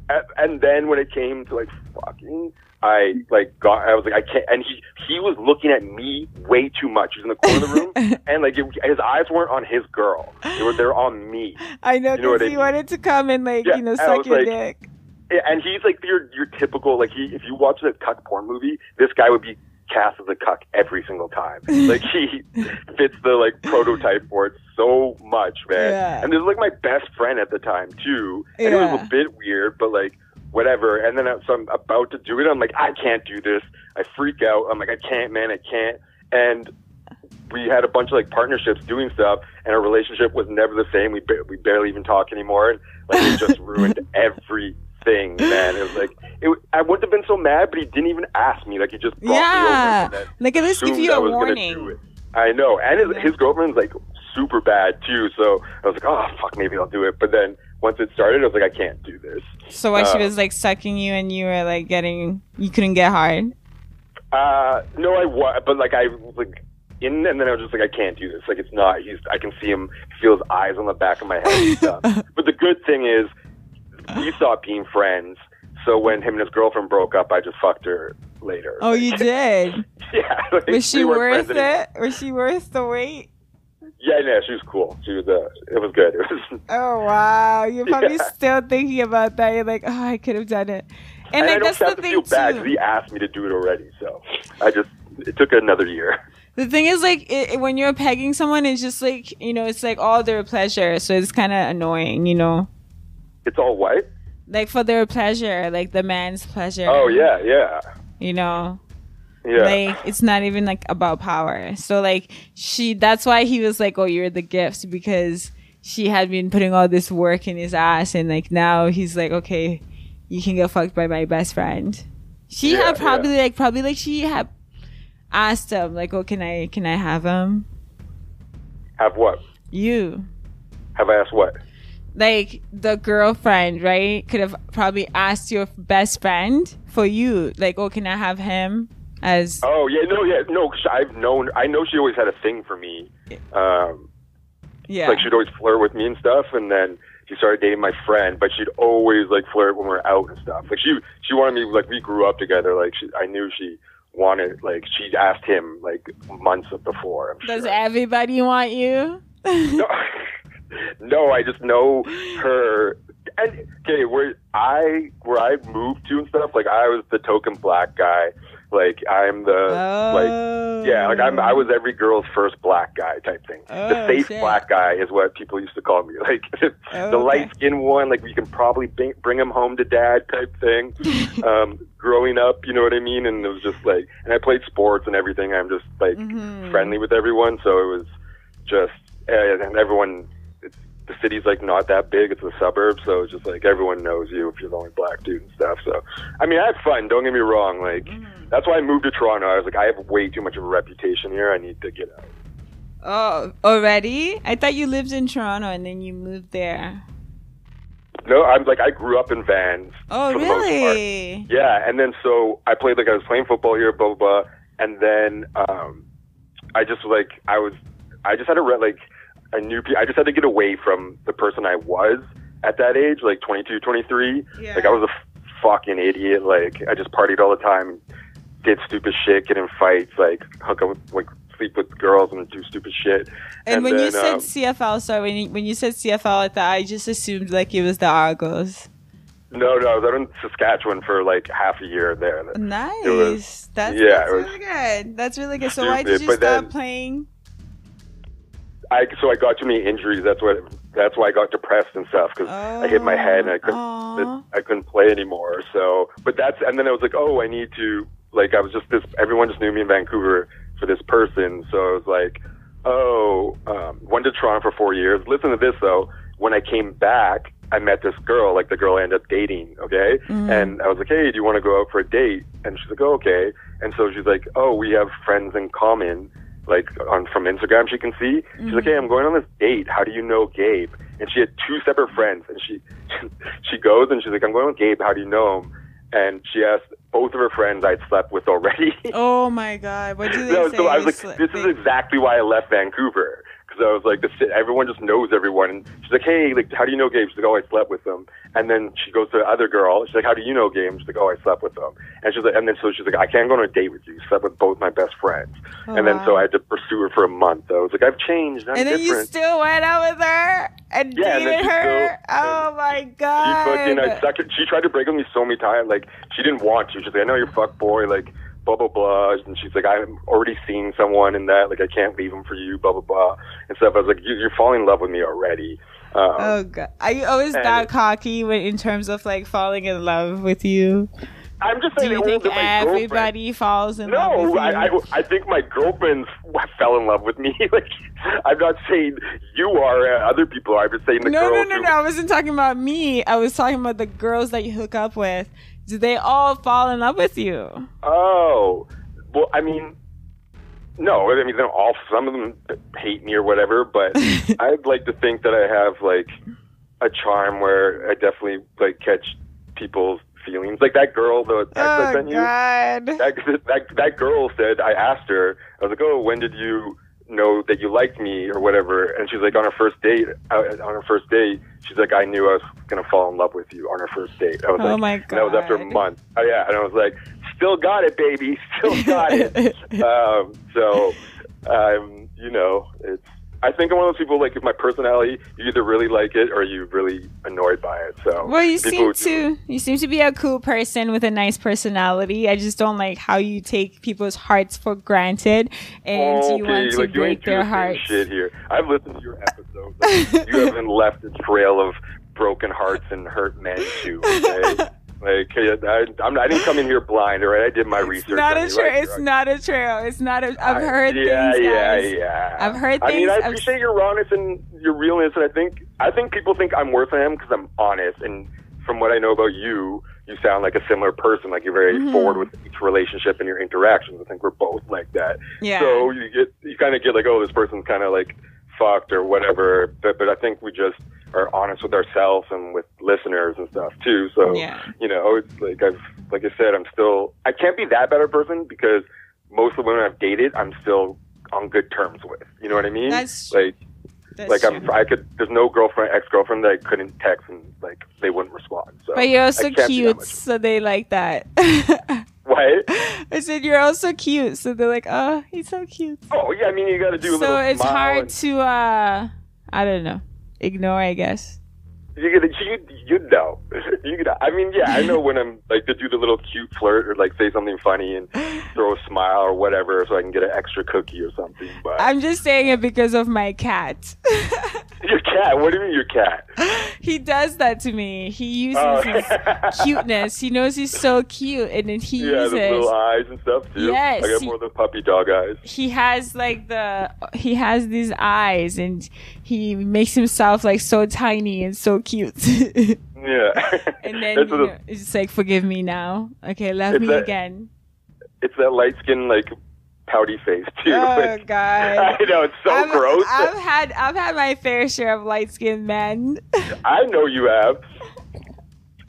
Speaker 1: and, and then when it came to like fucking, I like got. I was like, I can't. And he he was looking at me way too much. He was in the corner of the room, and like it, his eyes weren't on his girl. They were they're on me.
Speaker 2: I know
Speaker 1: You know
Speaker 2: because
Speaker 1: I
Speaker 2: he
Speaker 1: mean?
Speaker 2: wanted to come and like
Speaker 1: Yeah,
Speaker 2: you know suck your
Speaker 1: like-
Speaker 2: dick.
Speaker 1: Yeah, And he's like your your typical like he. If you watch a cuck porn movie, this guy would be cast as a cuck every single time. Like he fits the like prototype for it so much, man.
Speaker 2: Yeah.
Speaker 1: And this is like my best friend at the time too. And it was a bit weird, but like whatever. And then I- so I'm about to do it. I'm like, I can't do this. I freak out. I'm like, I can't, man, I can't. And we had a bunch of like partnerships doing stuff, and our relationship was never the same. We ba- we barely even talk anymore. And like it just ruined everything, man. It was like it, I wouldn't have been so mad, but he didn't even ask me. Like he just brought me
Speaker 2: Yeah.
Speaker 1: over.
Speaker 2: Like at least give you
Speaker 1: I
Speaker 2: a
Speaker 1: was
Speaker 2: warning.
Speaker 1: I know, and his, his girlfriend's like super bad too. So I was like, oh fuck, maybe I'll do it. But then once it started, I was like, I can't do this.
Speaker 2: So what she
Speaker 1: Uh,
Speaker 2: was like sucking you and you were like getting you couldn't get hard.
Speaker 1: Uh, no, I was, but like I was like in, and then I was just like, I can't do this. Like it's not. He's. I can see him. Feel his eyes on the back of my head and stuff. but the good thing is, we stopped being friends. So when him and his girlfriend broke up, I just fucked her later.
Speaker 2: Oh, you did.
Speaker 1: yeah. Like,
Speaker 2: Was she
Speaker 1: we
Speaker 2: worth it? Was she worth the wait?
Speaker 1: Yeah, yeah, she was cool. She was. Uh, it was good. It was.
Speaker 2: Oh wow, you're probably
Speaker 1: Yeah.
Speaker 2: still thinking about that. You're like, oh, I could have done it. And,
Speaker 1: And, I
Speaker 2: like,
Speaker 1: don't
Speaker 2: that's
Speaker 1: have
Speaker 2: the
Speaker 1: to
Speaker 2: thing
Speaker 1: feel bad
Speaker 2: too.
Speaker 1: because he asked me to do it already. So I just. It took another year.
Speaker 2: The thing is, like, it, it- when you're pegging someone, it's just like, you know, it's like all their pleasure. So it's kind of annoying, you know?
Speaker 1: It's all white.
Speaker 2: Like for their pleasure, like the man's pleasure.
Speaker 1: Oh yeah, yeah,
Speaker 2: You know?
Speaker 1: Yeah.
Speaker 2: Like, it's not even like about power. So, like, she, that's why he was like, oh, you're the gift because she had been putting all this work in his ass. And like, now he's like, okay, you can get fucked by my best friend. She
Speaker 1: Yeah,
Speaker 2: had probably, like, probably like she had asked him, like, oh, can I, can I have him?
Speaker 1: Have what?
Speaker 2: You.
Speaker 1: Have I asked what?
Speaker 2: like the girlfriend, right, could have probably asked your best friend for you. Like, oh, can I have him as?
Speaker 1: Oh yeah, no, yeah, no. 'cause I've known. I know she always had a thing for me. Um,
Speaker 2: Yeah.
Speaker 1: like she'd always flirt with me and stuff, and then she started dating my friend. But she'd always like flirt when we are out and stuff. Like she, she wanted me. Like we grew up together. Like she, I knew she wanted. Like she asked him like months before. I'm
Speaker 2: Does
Speaker 1: sure.
Speaker 2: everybody want you?
Speaker 1: no, no, I just know her. And okay, where I where I moved to and stuff, like I was the token black guy. Like I'm the like
Speaker 2: oh.
Speaker 1: yeah, like I'm I was every girl's first black guy type thing. the
Speaker 2: Oh,
Speaker 1: safe
Speaker 2: shit.
Speaker 1: black guy is what people used to call me. Like
Speaker 2: Oh,
Speaker 1: the
Speaker 2: okay.
Speaker 1: light skinned one, like you can probably bring, bring him home to dad type thing. um, growing up, you know what I mean? And it was just like, and I played sports and everything. I'm just like
Speaker 2: Mhm.
Speaker 1: friendly with everyone, so it was just uh, and everyone. The city's like not that big; it's a suburb, so it's just like everyone knows you if you're the only black dude and stuff. So, I mean, I had fun. Don't get me wrong. Like
Speaker 2: Mm-hmm.
Speaker 1: that's why I moved to Toronto. I was like, I have way too much of a reputation here. I need to get out.
Speaker 2: Oh, already? I thought you lived in Toronto and then you moved there.
Speaker 1: No, I'm like I grew up in Vans.
Speaker 2: Oh,
Speaker 1: for the most part.
Speaker 2: really?
Speaker 1: Yeah, and then so I played like I was playing football here, blah blah blah, and then um, I just like I was I just had a re- like I knew I just had to get away from the person I was at that age, like 22, 23.
Speaker 2: Yeah.
Speaker 1: Like I was a f- fucking idiot. Like I just partied all the time, did stupid shit, get in fights, like hook up with like sleep with girls and do stupid shit.
Speaker 2: And, when you said
Speaker 1: um,
Speaker 2: CFL, sorry, when you, when you said CFL, I thought I just assumed like it was the Argos.
Speaker 1: no, no, I was out in Saskatchewan for like half a year there.
Speaker 2: Nice.
Speaker 1: was-
Speaker 2: that's
Speaker 1: yeah,
Speaker 2: that's
Speaker 1: was
Speaker 2: really good. That's really good. So why did you stop
Speaker 1: then-
Speaker 2: playing?
Speaker 1: I so I got too many injuries. That's what. That's why I got depressed and stuff because I hit my head and I couldn't.
Speaker 2: Aw.
Speaker 1: I couldn't play anymore. So, but that's and then I was like, oh, I need to like I was just this. Everyone just knew me in Vancouver for this person. So I was like, oh, um, went to Toronto for four years. Listen to this though. When I came back, I met this girl. Like the girl I ended up dating. Okay, and I was like, hey, do you want to go out for a date? And she's like, oh, okay. And so she's like, oh, we have friends in common like on from Instagram she can see. She's like, "Hey, I'm mm-hmm. going on this date. How do you know Gabe?" And she had two separate friends, and she she goes and she's like, "I'm going with Gabe. How do you know him?" And she asked both of her friends I'd slept with already.
Speaker 2: Oh my god! What did they
Speaker 1: no,
Speaker 2: say?
Speaker 1: so I was like, "This is exactly why I left Vancouver." Because I was like, the, ci- everyone just knows everyone. And she's like, hey, like, how do you know Gabe? She's like, oh, I slept with him. And then she goes to the other girl. She's like, how do you know games?" She's like, oh, I slept with them." And she's like, and then so she's like, I can't go on a date with you. You slept with both my best friends.
Speaker 2: Oh,
Speaker 1: and then so. I had to pursue her for a month. I was like, I've changed. I'm
Speaker 2: and then you still went out with her and
Speaker 1: Yeah,
Speaker 2: dated
Speaker 1: she
Speaker 2: her.
Speaker 1: still-
Speaker 2: oh my god!
Speaker 1: she fucking, I sucked. She tried to break with me so many times. Like, she didn't want to. She's like, I know you're fuck boy. Like, blah, blah, blah. And she's like, I'm already seeing someone in that. Like, I can't leave him for you, blah, blah, blah. And stuff. I was like, you, you're falling in love with me already. Um,
Speaker 2: Oh god, are you always that cocky when in terms of like falling in love with you?
Speaker 1: I'm just saying.
Speaker 2: Do
Speaker 1: you
Speaker 2: think everybody falls in love with
Speaker 1: No,
Speaker 2: you?
Speaker 1: I, I, I think my girlfriends fell in love with me. like, I'm not saying you are, uh, other people are. I'm just saying the
Speaker 2: no, no,
Speaker 1: girls
Speaker 2: no,
Speaker 1: who-
Speaker 2: no. I wasn't talking about me. I was talking about the girls that you hook up with. Do they all fall in love with you?
Speaker 1: Oh, well, I mean, no. I mean, they're all. Some of them hate me or whatever, but I'd like to think that I have like a charm where I definitely like catch people's feelings. Like that girl, the text I
Speaker 2: oh
Speaker 1: sent you.
Speaker 2: god.
Speaker 1: That, that that girl said. I asked her. I was like, "Oh, when did you know that you liked me or whatever?" And she's like, "On her first date. Uh, on her first date, she's like, I knew I was gonna fall in love with you on her first date." I was
Speaker 2: Oh
Speaker 1: like,
Speaker 2: my
Speaker 1: and that was after a month. Oh yeah, and I was like, "Still got it, baby. Still got it." um, so, um, you know, it's. I think I'm one of those people like if my personality, you either really like it or you're really annoyed by it. So
Speaker 2: Well, you seem to you seem to be a cool person with a nice personality. I just don't like how you take people's hearts for granted and you want to
Speaker 1: like
Speaker 2: break their hearts.
Speaker 1: Shit here. I've listened to your episodes. Like, you haven't left a trail of broken hearts and hurt men too. Okay? Like I, I'm, I didn't come in here blind. All right, I did my research.
Speaker 2: It's
Speaker 1: research.
Speaker 2: not a
Speaker 1: right?
Speaker 2: It's not a trail. It's not a. I've
Speaker 1: I-
Speaker 2: heard
Speaker 1: yeah,
Speaker 2: things,
Speaker 1: yeah,
Speaker 2: guys.
Speaker 1: yeah.
Speaker 2: I've heard things.
Speaker 1: I mean, I
Speaker 2: I've-
Speaker 1: appreciate your rawness and your realness, and I think I think people think I'm worse than him because I'm honest. And from what I know about you, you sound like a similar person. Like you're very
Speaker 2: Mhm.
Speaker 1: forward with each relationship and your interactions. I think we're both like that.
Speaker 2: Yeah.
Speaker 1: So you get you kind of get like, oh, this person's kind of like fucked or whatever. But but I think we just are honest with ourselves and with listeners and stuff too. So
Speaker 2: Yeah.
Speaker 1: you know, it's like I've like I said, I'm still I can't be that better person because most of the women I've dated, I'm still on good terms with. You know what I mean?
Speaker 2: That's-
Speaker 1: like
Speaker 2: That's
Speaker 1: like I'm
Speaker 2: true.
Speaker 1: I could there's no girlfriend ex girlfriend that I couldn't text and like they wouldn't respond. So
Speaker 2: But you're also
Speaker 1: can't be that
Speaker 2: cute, so they like that.
Speaker 1: What?
Speaker 2: I said you're also cute, so they're like, oh, he's so cute.
Speaker 1: Oh yeah, I mean you got to do a
Speaker 2: So
Speaker 1: little
Speaker 2: it's hard
Speaker 1: and-
Speaker 2: to, uh, I don't know, ignore. I guess.
Speaker 1: You get you you know you. I mean, yeah, I know when I'm like to do the little cute flirt or like say something funny and throw a smile or whatever, so I can get an extra cookie or something. But
Speaker 2: I'm just saying it because of my cat.
Speaker 1: your cat, what do you mean your cat?
Speaker 2: he does that to me. He uses
Speaker 1: Oh.
Speaker 2: his cuteness. He knows he's so cute, and then he
Speaker 1: yeah, the little eyes and stuff too.
Speaker 2: Yes,
Speaker 1: I got
Speaker 2: he-
Speaker 1: more of the puppy dog eyes.
Speaker 2: He has like the he has these eyes, and he makes himself like so tiny and so cute.
Speaker 1: Yeah.
Speaker 2: and
Speaker 1: then
Speaker 2: you know, it's just like, forgive me now. Okay, love me
Speaker 1: that-
Speaker 2: again.
Speaker 1: it's that light skin like pouty face too.
Speaker 2: Oh God.
Speaker 1: I know it's so
Speaker 2: I've,
Speaker 1: gross.
Speaker 2: I've had I've had my fair share of light skinned men.
Speaker 1: I know you have.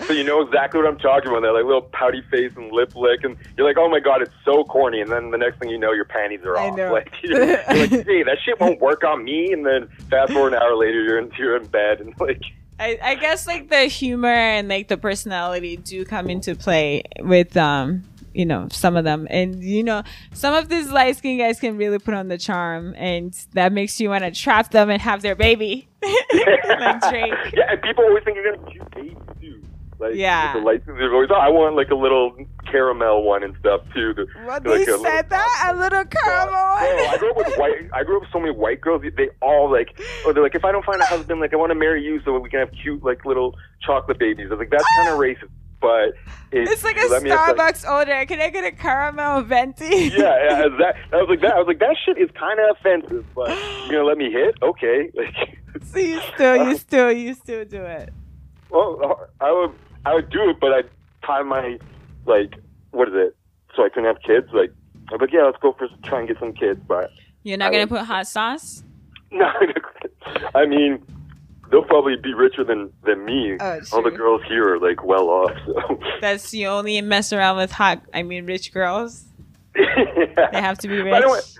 Speaker 1: So you know exactly what I'm talking about. That like little pouty face and lip lick, and you're like, oh my god, it's so corny. And then the next thing you know, your panties are
Speaker 2: I
Speaker 1: off.
Speaker 2: know.
Speaker 1: Like you're, you're like, hey, that shit won't work on me. And then fast forward an hour later, you're in you're in bed, and like,
Speaker 2: I, I guess like the humor and like the personality do come into play with um you know some of them and you know some of these light skinned guys can really put on the charm and that makes you want to trap them and have their baby like Drake.
Speaker 1: yeah, and people always think you're gonna cute babies too. Like
Speaker 2: Yeah.
Speaker 1: the lights, they're always, oh, I want like a little caramel one and stuff too. To, like,
Speaker 2: they
Speaker 1: little
Speaker 2: said that a little caramel.
Speaker 1: Oh, I grew up with white. I grew up with so many white girls. They all like, oh, they're like, if I don't find a husband, like I want to marry you so we can have cute, like little chocolate babies. I was like, that's kind of racist, but it,
Speaker 2: It's like a
Speaker 1: have, like-
Speaker 2: Starbucks order. Can I get a caramel venti?
Speaker 1: yeah, yeah, that. I was like that. I was like that shit is kind of offensive, but you're gonna let me hit? Okay. Like,
Speaker 2: so you still, you still, you still do it.
Speaker 1: well, I would, I would do it, but I'd time my, like, what is it? So I couldn't have kids. Like, I'm like, yeah, let's go for try and get some kids, but
Speaker 2: You're not
Speaker 1: I
Speaker 2: gonna put hot sauce.
Speaker 1: No, I mean, they'll probably be richer than than me.
Speaker 2: Oh,
Speaker 1: All the girls here are like well off. So
Speaker 2: That's you only mess around with hot. I mean, rich girls.
Speaker 1: they
Speaker 2: have to be
Speaker 1: I don't,
Speaker 2: rich.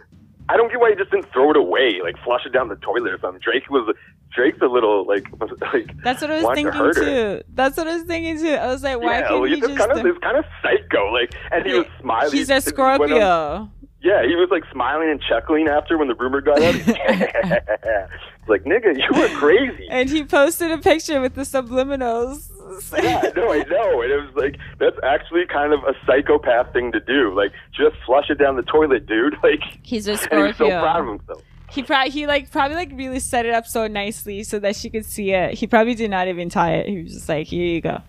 Speaker 1: I don't get why you just didn't throw it away, like flush it down the toilet or something. Drake was Drake's a little like like.
Speaker 2: That's what I was
Speaker 1: wanted to
Speaker 2: thinking too. That's what I was thinking too. I was like, why
Speaker 1: yeah,
Speaker 2: can't
Speaker 1: well,
Speaker 2: he
Speaker 1: he's
Speaker 2: just?
Speaker 1: kind of it's kind of psycho. Like, and he was smiling.
Speaker 2: He's a
Speaker 1: he on-
Speaker 2: Scorpio.
Speaker 1: Yeah, he was like smiling and chuckling after when the rumor got out. He's it's like, nigga, you were crazy.
Speaker 2: And he posted a picture with the subliminals.
Speaker 1: yeah, no, I know. And it was like that's actually kind of a psychopath thing to do. Like, just flush it down the toilet, dude. Like,
Speaker 2: He's a
Speaker 1: and he was so
Speaker 2: Scorpio.
Speaker 1: proud of himself.
Speaker 2: He probably he like probably like really set it up so nicely so that she could see it. He probably did not even tie it. He was just like, "Here you go."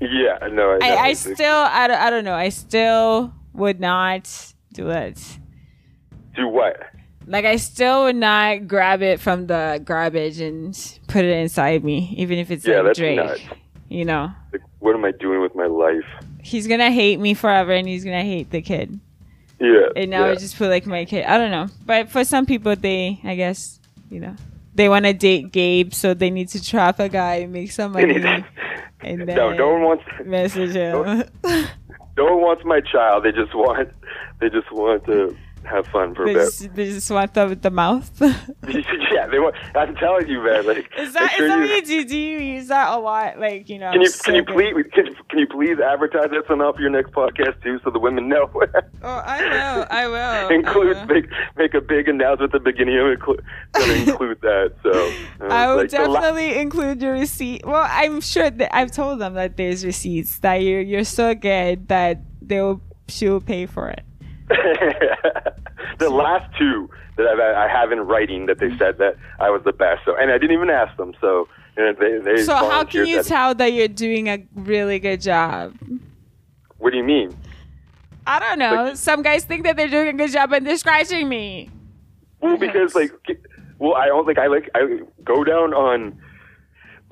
Speaker 1: Yeah, no, I,
Speaker 2: I, I still I don't, I don't know. I still would not do it.
Speaker 1: do what?
Speaker 2: Like I still would not grab it from the garbage and put it inside me, even if it's
Speaker 1: Yeah,
Speaker 2: like
Speaker 1: that's
Speaker 2: Drake.
Speaker 1: nuts.
Speaker 2: You know,
Speaker 1: Like, what am I doing with my life?
Speaker 2: he's gonna hate me forever, and he's gonna hate the kid.
Speaker 1: Yeah.
Speaker 2: And now
Speaker 1: yeah.
Speaker 2: I just feel like my kid. I don't know, but for some people, they I guess you know they want to date Gabe, so they need to trap a guy and make some money, and then
Speaker 1: no, no one wants.
Speaker 2: message him.
Speaker 1: No one wants my child. They just want. They just want to have fun for a
Speaker 2: they,
Speaker 1: bit.
Speaker 2: just, they just want the the mouth.
Speaker 1: yeah, they want. I'm telling you, man. Like,
Speaker 2: Is that,
Speaker 1: sure
Speaker 2: is that
Speaker 1: you-
Speaker 2: you do? Do you use that a lot? Like, you know,
Speaker 1: Can you
Speaker 2: so
Speaker 1: can you
Speaker 2: good.
Speaker 1: please can, can you please advertise this enough for your next podcast too, so the women know?
Speaker 2: Oh, I will. I will. I
Speaker 1: include
Speaker 2: will.
Speaker 1: make make a big announcement at the beginning of it. Inclu- gonna include that. So uh,
Speaker 2: I will
Speaker 1: like la-
Speaker 2: definitely include your receipt. Well, I'm sure that I've told them that there's receipts that you're you're so good that they will she will pay for it.
Speaker 1: The last two that I've, I have in writing that they said that I was the best. So and I didn't even ask them. So and they they
Speaker 2: So how can you
Speaker 1: that-
Speaker 2: tell that you're doing a really good job?
Speaker 1: What do you mean?
Speaker 2: I don't know.
Speaker 1: Like-
Speaker 2: Some guys think that they're doing a good job and they're scratching me.
Speaker 1: Well, because like, well, I don't like I like I go down on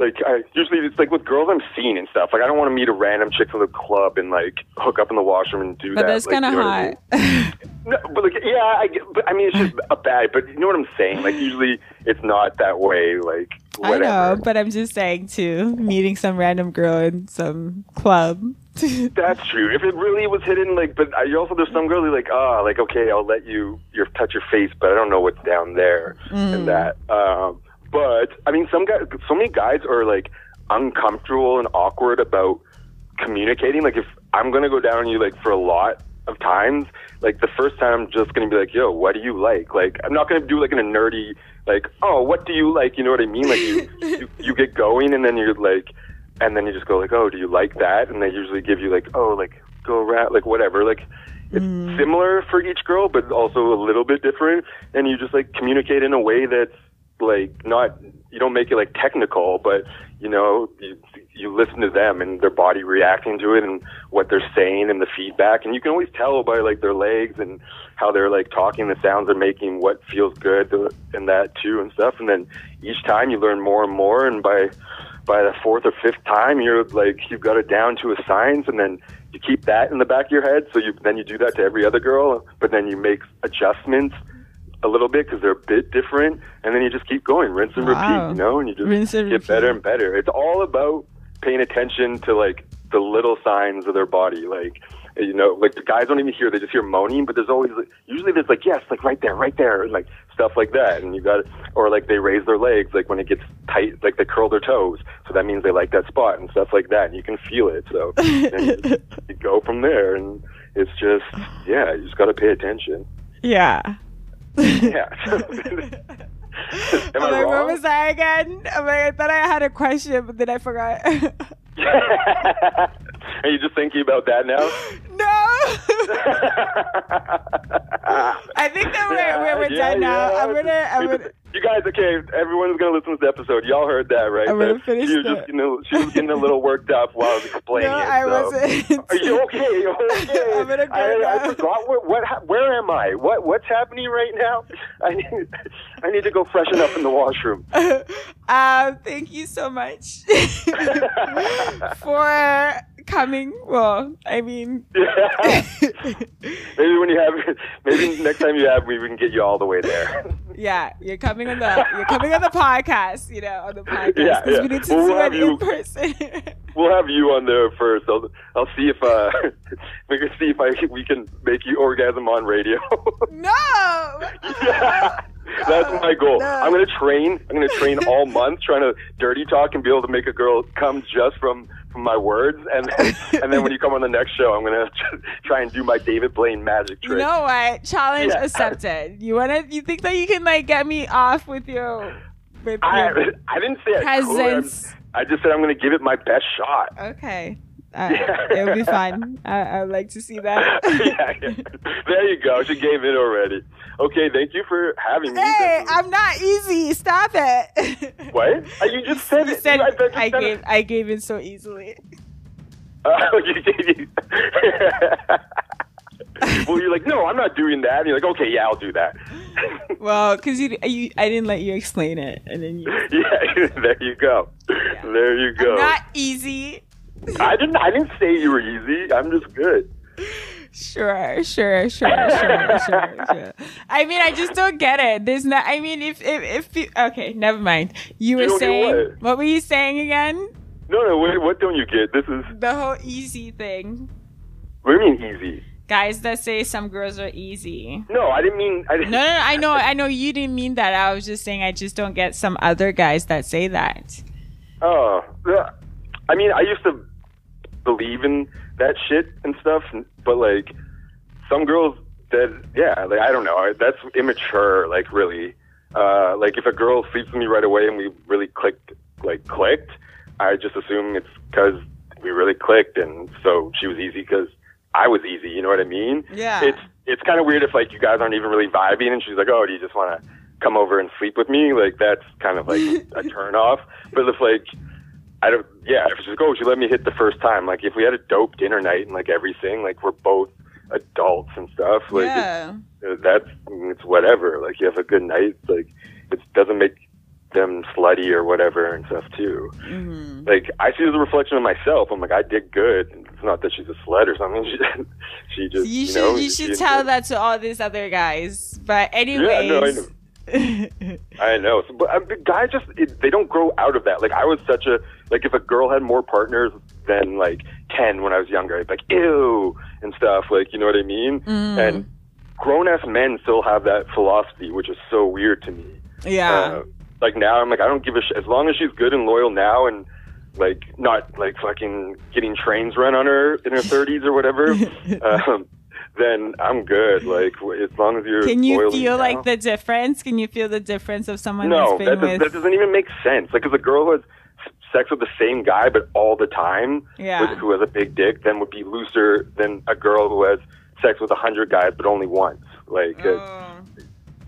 Speaker 1: like I usually it's like with girls I'm seeing and stuff. Like I don't want to meet a random chick from the club and like hook up in the washroom and do
Speaker 2: But
Speaker 1: that.
Speaker 2: that's
Speaker 1: like,
Speaker 2: kind of
Speaker 1: you know what I mean?
Speaker 2: hot.
Speaker 1: No, but like yeah, I but I mean it's just a bad. But you know what I'm saying? Like usually it's not that way. Like
Speaker 2: I know, but I'm just saying too. Meeting some random girl in some club.
Speaker 1: That's true. If it really was hidden, like, but I- you also there's some girls who are like, ah, like okay, I'll let you your touch your face, but I don't know what's down there
Speaker 2: Mm.
Speaker 1: and that. Um, but I mean, some guys, so many guys are like uncomfortable and awkward about communicating. Like, if I'm gonna go down on you like for a lot of times, like the first time I'm just gonna be like, yo, what do you like? Like, I'm not gonna do like in a nerdy like, oh, what do you like? You know what I mean? Like, you you, you get going and then you're like and then you just go like, "Oh, do you like that?" And they usually give you like, "Oh, like go around, like whatever." Like it's mm. similar for each girl, but also a little bit different. And you just like communicate in a way that's like not you don't make it like technical, but you know you you listen to them and their body reacting to it and what they're saying and the feedback, and you can always tell by like their legs and how they're like talking, the sounds they're making, what feels good and that too and stuff. And then each time you learn more and more, and by by the fourth or fifth time, you're like you've got it down to a science, and then you keep that in the back of your head. So you then you do that to every other girl, but then you make adjustments a little bit because they're a bit different, and then you just keep going, rinse and
Speaker 2: Wow.
Speaker 1: repeat, you know, and you just
Speaker 2: Rinse and
Speaker 1: get better and better. It's all about paying attention to like the little signs of their body, like. You know, like the guys don't even hear; they just hear moaning. But there's always, usually, there's like, yes, like right there, right there, and like stuff like that. And you got, or like they raise their legs, like when it gets tight, like they curl their toes. So that means they like that spot and stuff like that. And you can feel it. So you, you go from there, and it's just, yeah, you just got to pay attention.
Speaker 2: yeah.
Speaker 1: Yeah. Am
Speaker 2: I'm
Speaker 1: I
Speaker 2: like, what
Speaker 1: wrong?
Speaker 2: was that again? I'm like, I thought I had a question, but then I forgot.
Speaker 1: Are you just thinking about that now?
Speaker 2: no. I think that we're, we're, we're
Speaker 1: Yeah,
Speaker 2: done now.
Speaker 1: yeah.
Speaker 2: I'm gonna, I'm
Speaker 1: You-
Speaker 2: gonna.
Speaker 1: You guys, okay? Everyone's gonna listen to this episode. Y'all heard that, right?
Speaker 2: I'm gonna
Speaker 1: That
Speaker 2: finish
Speaker 1: was just, you know, she was getting a little worked up while I was explaining
Speaker 2: No,
Speaker 1: it.
Speaker 2: I
Speaker 1: so.
Speaker 2: wasn't.
Speaker 1: Are you okay? You okay?
Speaker 2: I'm gonna go
Speaker 1: I, I forgot what, what. Where am I? What What's happening right now? I need. I need to go freshen up in the washroom.
Speaker 2: um, thank you so much for coming. Well, I mean,
Speaker 1: Yeah. maybe when you have, maybe next time you have, we can get you all the way there.
Speaker 2: yeah, you're coming on the you're coming on the podcast. You know, on the podcast
Speaker 1: Yeah,
Speaker 2: because
Speaker 1: yeah.
Speaker 2: we need to
Speaker 1: We'll
Speaker 2: do it
Speaker 1: you-
Speaker 2: in person.
Speaker 1: We'll have you on there first. I'll, I'll see if uh, we can see if I we can make you orgasm on radio.
Speaker 2: no.
Speaker 1: yeah, that's my goal.
Speaker 2: No.
Speaker 1: I'm gonna train. I'm gonna train all month trying to dirty talk and be able to make a girl come just from from my words. And then, and then when you come on the next show, I'm gonna try and do my David Blaine magic trick.
Speaker 2: You know what? Challenge
Speaker 1: Yeah.
Speaker 2: accepted. You wanna? You think that you can like get me off with your with
Speaker 1: I
Speaker 2: your
Speaker 1: I didn't say I could. I'm- I just said I'm gonna give it my best shot.
Speaker 2: Okay. Uh, It'll be fun. I, I'd like to see that.
Speaker 1: yeah, yeah. There you go. She gave it already. Okay, thank you for having me.
Speaker 2: hey, I'm not easy. Stop it.
Speaker 1: What? Uh, You just said
Speaker 2: You
Speaker 1: it.
Speaker 2: said
Speaker 1: I,
Speaker 2: I
Speaker 1: said
Speaker 2: gave
Speaker 1: it.
Speaker 2: I gave in so easily.
Speaker 1: Oh, you did. well, you're like, no, I'm not doing that. And you're like, okay, yeah, I'll do that.
Speaker 2: Well, because you, you, I didn't let you explain it, and then you.
Speaker 1: yeah, there you go. There you go.
Speaker 2: I'm not easy.
Speaker 1: I didn't. I didn't say you were easy. I'm just good.
Speaker 2: Sure, sure, sure, sure, sure, sure. I mean, I just don't get it. There's not. I mean, if if if you, okay, never mind. You were
Speaker 1: don't
Speaker 2: saying
Speaker 1: what?
Speaker 2: what were you saying again?
Speaker 1: No, no. Wait, what don't you get? This is.
Speaker 2: The whole easy thing.
Speaker 1: What do you mean easy?
Speaker 2: Guys that say some girls are easy.
Speaker 1: No, I didn't mean. I didn't.
Speaker 2: No, no, no, I know, I know you didn't mean that. I was just saying I just don't get some other guys that say that.
Speaker 1: Oh, yeah. I mean, I used to believe in that shit and stuff, but like some girls that, yeah, like I don't know, that's immature. Like really, uh, like if a girl sleeps with me right away and we really clicked, like clicked, I just assume it's because we really clicked, and so she was easy because I was easy. You know what I mean?
Speaker 2: Yeah.
Speaker 1: It's it's kind of weird if like you guys aren't even really vibing, and she's like, oh, do you just want to come over and sleep with me? Like that's kind of like a turn off. But if like I don't, yeah, if she's like, oh, she let me hit the first time. Like if we had a dope dinner night and like everything, like we're both adults and stuff. Like
Speaker 2: yeah.
Speaker 1: it's, that's it's whatever. Like you have a good night. Like it doesn't make them slutty or whatever and stuff too.
Speaker 2: hmm
Speaker 1: Like I see the reflection of myself. I'm like I did good. It's not that she's a slut or something. She, she just
Speaker 2: You should
Speaker 1: know,
Speaker 2: you should tell that to all these other guys. But
Speaker 1: Yeah,
Speaker 2: anyways.
Speaker 1: no, I know. So, but uh, the guys just it, they don't grow out of that. Like I was such a like if a girl had more partners than like ten when I was younger, I'd be like ew and stuff. Like you know what I mean?
Speaker 2: Mm.
Speaker 1: And grown ass men still have that philosophy, which is so weird to me.
Speaker 2: yeah.
Speaker 1: Uh, like now, I'm like I don't give a shit as long as she's good and loyal now and. Like not like fucking getting trains run on her in her 30s or whatever, um, then I'm good. Like as long as you're
Speaker 2: Can you feel
Speaker 1: now.
Speaker 2: like the difference? Can you feel the difference of someone
Speaker 1: No, that, does, that doesn't even make sense. Like, if a girl who has sex with the same guy but all the time,
Speaker 2: Yeah.
Speaker 1: with, who has a big dick, then would be looser than a girl who has sex with a hundred guys but only once. Like,
Speaker 2: Oh.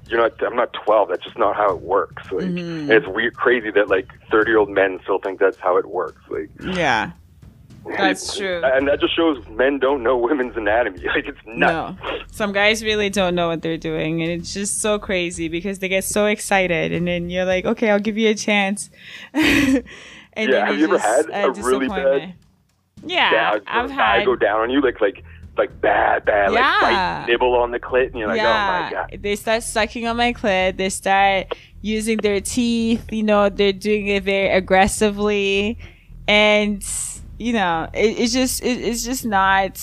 Speaker 1: you're not. I'm not 12. That's just not how it works. Like,
Speaker 2: Mhm.
Speaker 1: it's weird, crazy that like 30 year old men still think that's how it works. Like,
Speaker 2: yeah. That's true.
Speaker 1: and that just shows men don't know women's anatomy. Like, it's nuts.
Speaker 2: No. Some guys really don't know what they're doing and it's just so crazy because they get so excited and then you're like, Okay, I'll give you a chance. and
Speaker 1: Yeah, have you ever
Speaker 2: just
Speaker 1: had uh, a really bad.
Speaker 2: Yeah. I've had
Speaker 1: go down on you like like like bad, bad,
Speaker 2: Yeah.
Speaker 1: like bite, nibble on the clit, and you're like, oh my god.
Speaker 2: they start sucking on my clit. They start using their teeth. You know, they're doing it very aggressively, and you know, it, it's just it, it's just not.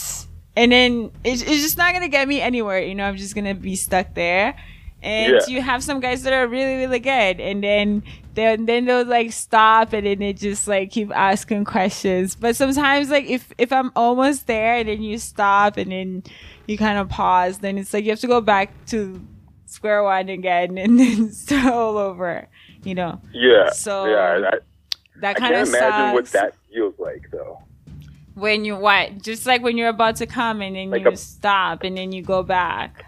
Speaker 2: And then it's, it's just not gonna get me anywhere. You know, I'm just gonna be stuck there. And
Speaker 1: Yeah.
Speaker 2: you have some guys that are really really good, and then then then they'll like stop, and then they just like keep asking questions. But sometimes like if if I'm almost there, and then you stop, and then you kind of pause, then it's like you have to go back to square one again, and then start all over. You know
Speaker 1: Yeah.
Speaker 2: So,
Speaker 1: yeah, I,
Speaker 2: that
Speaker 1: I
Speaker 2: kind
Speaker 1: can't
Speaker 2: of
Speaker 1: imagine what
Speaker 2: sucks.
Speaker 1: Feels like though.
Speaker 2: when you what just like when you're about to come and then
Speaker 1: Like
Speaker 2: you
Speaker 1: a-
Speaker 2: stop and then you go back.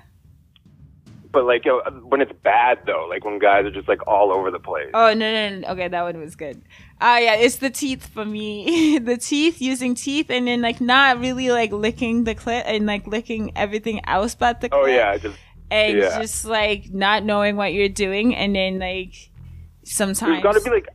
Speaker 1: But like uh, when it's bad though, like when guys are just like all over the place.
Speaker 2: Oh no, no, no. Okay, that one was good. Ah, yeah, it's the teeth for me. the teeth, using teeth, and then like not really like licking the clit and like licking everything else but the clit.
Speaker 1: oh yeah, just
Speaker 2: and
Speaker 1: yeah.
Speaker 2: just like not knowing what you're doing, and then like sometimes
Speaker 1: there's got to be like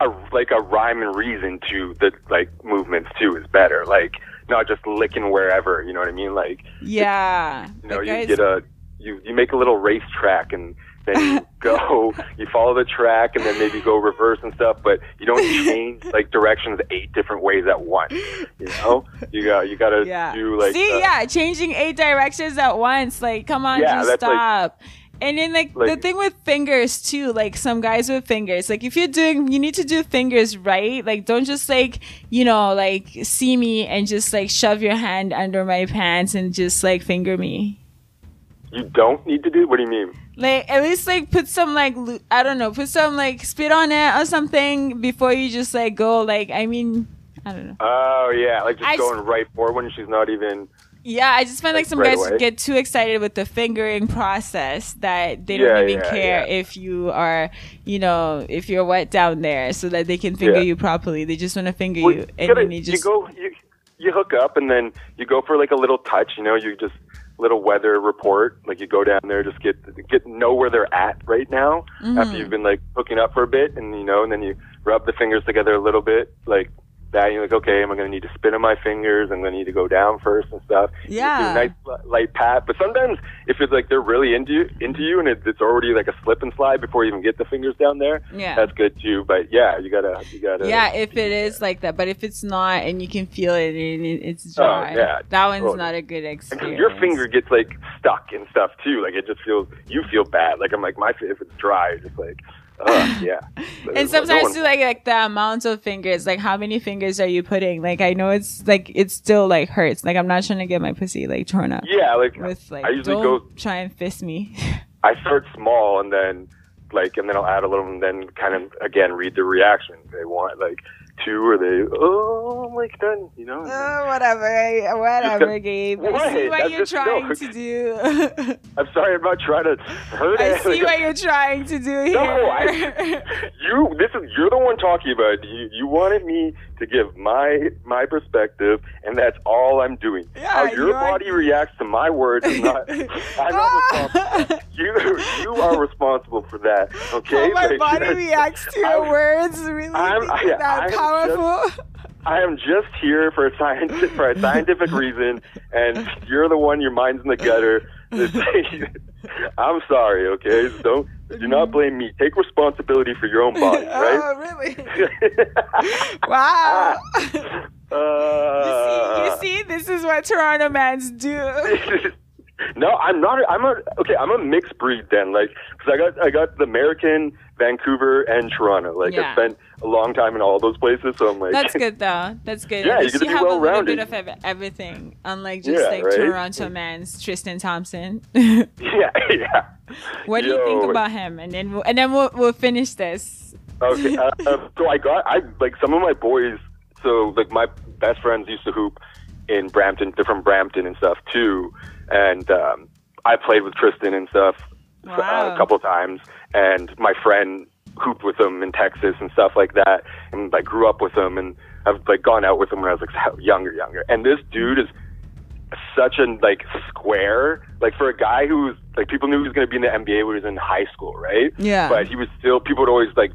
Speaker 1: a like a rhyme and reason to the like movements too is better. Like not just licking wherever. You know what I mean? Like
Speaker 2: yeah,
Speaker 1: you know, you get a you you make a little racetrack and then you go you follow the track and then maybe go reverse and stuff but you don't change like directions eight different ways at once you know you got you got to
Speaker 2: yeah.
Speaker 1: do like
Speaker 2: See,
Speaker 1: uh,
Speaker 2: yeah, changing eight directions at once. Like, come on,
Speaker 1: Yeah,
Speaker 2: just
Speaker 1: that's like-
Speaker 2: stop. And then like, the thing with fingers too, like some guys with fingers, like if you're doing, you need to do fingers right. Like, don't just like, you know, like see me and just like shove your hand under my pants and just like finger me.
Speaker 1: you don't need to do what do you mean
Speaker 2: Like at least like put some like I don't know, put some like spit on it or something before you just like go. Like I mean, I don't know.
Speaker 1: Oh yeah, like just
Speaker 2: I
Speaker 1: going right for when she's not even.
Speaker 2: Yeah, I just find like
Speaker 1: Like,
Speaker 2: some
Speaker 1: right
Speaker 2: guys
Speaker 1: away?
Speaker 2: get too excited with the fingering process that they don't
Speaker 1: Yeah,
Speaker 2: even
Speaker 1: yeah,
Speaker 2: care
Speaker 1: yeah.
Speaker 2: if you are, you know, if you're wet down there, so that they can finger you properly. They just want to finger
Speaker 1: Well,
Speaker 2: you,
Speaker 1: you,
Speaker 2: and
Speaker 1: gotta-
Speaker 2: then you just
Speaker 1: go you you hook up and then you go for like a little touch. You know, you just little weather report. Like you go down there, just get get know where they're at right now
Speaker 2: Mm-hmm.
Speaker 1: after you've been like hooking up for a bit, and you know, and then you rub the fingers together a little bit, like. That you're like, okay, am I going to need to spin on my fingers? I'm going to need to go down first and stuff. You just do
Speaker 2: Yeah.
Speaker 1: a nice light pat. But sometimes, if it's like they're really into you, into you, and it, it's already like a slip and slide before you even get the fingers down there,
Speaker 2: Yeah.
Speaker 1: that's good too. But yeah, you gotta, you gotta.
Speaker 2: yeah, if it is like that, but if it's not and you can feel it and it, it's oh, dry,
Speaker 1: Oh, yeah,
Speaker 2: that one's not a good experience.
Speaker 1: your finger gets like stuck and stuff too. Like it just feels you feel bad. Like I'm like my if it's dry, it's just like, yeah.
Speaker 2: and sometimes too, like like the amount of fingers, like how many fingers are you putting? Like I know it's like it still like hurts. Like I'm not trying to get my pussy like torn up
Speaker 1: yeah, like
Speaker 2: with like
Speaker 1: I usually go.
Speaker 2: try and fist me.
Speaker 1: I start small and then like and then I'll add a little and then kind of again read the reaction. They want like two or they oh like done you know.
Speaker 2: Oh, whatever, whatever,
Speaker 1: Just-
Speaker 2: Gabe. I
Speaker 1: What?
Speaker 2: see what you're
Speaker 1: just- no.
Speaker 2: trying to do.
Speaker 1: I'm sorry, I'm not trying to hurt
Speaker 2: I see what you're trying to do here.
Speaker 1: No, I, you. This is you're the one talking about. it. You you wanted me to give my my perspective, and that's all I'm doing.
Speaker 2: Yeah,
Speaker 1: How your body reacts to my words is not. I'm not ah! responsible. You you are responsible for that. Okay.
Speaker 2: How my
Speaker 1: Like,
Speaker 2: body reacts to your
Speaker 1: I'm-
Speaker 2: words really
Speaker 1: I'm- I-
Speaker 2: that
Speaker 1: I'm
Speaker 2: powerful.
Speaker 1: I am just here for a scientific for a scientific reason, and you're the one. Your mind's in the gutter. I'm sorry. Okay. So don't do not blame me. Take responsibility for your own body. Right.
Speaker 2: Oh, really? wow.
Speaker 1: Uh,
Speaker 2: you, see, you see, this is what Toronto mans do.
Speaker 1: No, I'm not. I'm a okay. I'm a mixed breed then, like because I got I got the American, Vancouver, and Toronto. Like
Speaker 2: Yeah.
Speaker 1: I spent a long time in all those places, so I'm like
Speaker 2: That's good though. That's good.
Speaker 1: Yeah,
Speaker 2: At
Speaker 1: you
Speaker 2: least
Speaker 1: gotta be
Speaker 2: have a little
Speaker 1: well-rounded.
Speaker 2: bit of ev- everything, unlike just
Speaker 1: Yeah,
Speaker 2: like
Speaker 1: right?
Speaker 2: Toronto man's Tristan Thompson.
Speaker 1: yeah, yeah.
Speaker 2: what do you think
Speaker 1: Yo.
Speaker 2: about him? And then we'll, and then we'll, we'll finish this.
Speaker 1: Okay, uh, uh, so I got I like some of my boys. So like my best friends used to hoop in Brampton. They're from Brampton and stuff too, and um, I played with Tristan and stuff uh, a couple times. And my friend hooped with him in Texas and stuff like that, and I grew up with him, and I've like gone out with him when I was like younger, younger. And this dude is such a like square. Like for a guy who's like people knew he was going to be in the NBA when he was in high school, right?
Speaker 2: Yeah.
Speaker 1: But he was still people would always like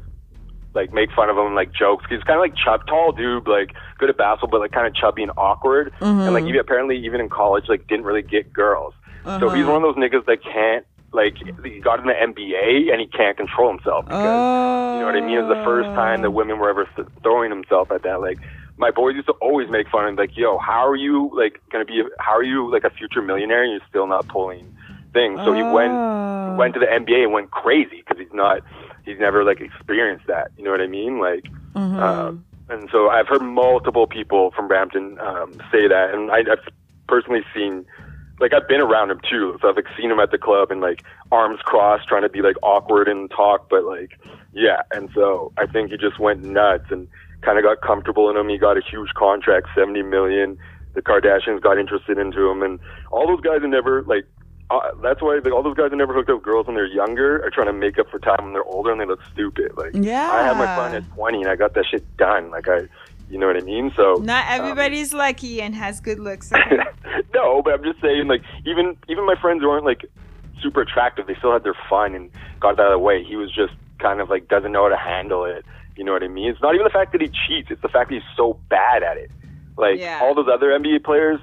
Speaker 1: like make fun of him like jokes. He's kind of like chub, tall dude, like good at basketball, but like kind of chubby and awkward. And like mm-hmm. he apparently even in college like didn't really get girls. So he's uh-huh. one of those niggas that can't like he got in the NBA and he can't control himself because
Speaker 2: Oh.
Speaker 1: you know what I mean. It was the first time that oh. women were ever throwing himself at that. Like my boys used to always make fun of him, like, "Yo, how are you like gonna be? How are you like a future millionaire and you're still not pulling things?" So he went
Speaker 2: Oh.
Speaker 1: went to the NBA and went crazy because he's not he's never like experienced that. You know what I mean? Like,
Speaker 2: Mhm.
Speaker 1: um, and so I've heard multiple people from Brampton um, say that, and I, I've personally seen. Like I've been around him too, so I've like seen him at the club and like arms crossed, trying to be like awkward and talk, but like yeah. And so I think he just went nuts and kind of got comfortable in him. He got a huge contract, seventy million. The Kardashians got interested into him, and all those guys are never like. Uh, that's why like, all those guys that never hooked up with girls when they're younger are trying to make up for time when they're older and they look stupid. Like
Speaker 2: Yeah.
Speaker 1: I had my fun at twenty and I got that shit done. Like I, you know what I mean? So
Speaker 2: Not
Speaker 1: um,
Speaker 2: everybody's lucky and has good looks. okay?
Speaker 1: no, but I'm just saying, like, even even my friends who aren't like super attractive, they still had their fun and got out of the way. He was just kind of like doesn't know how to handle it. You know what I mean? It's not even the fact that he cheats; it's the fact that he's so bad at it. Like
Speaker 2: Yeah.
Speaker 1: all those other NBA players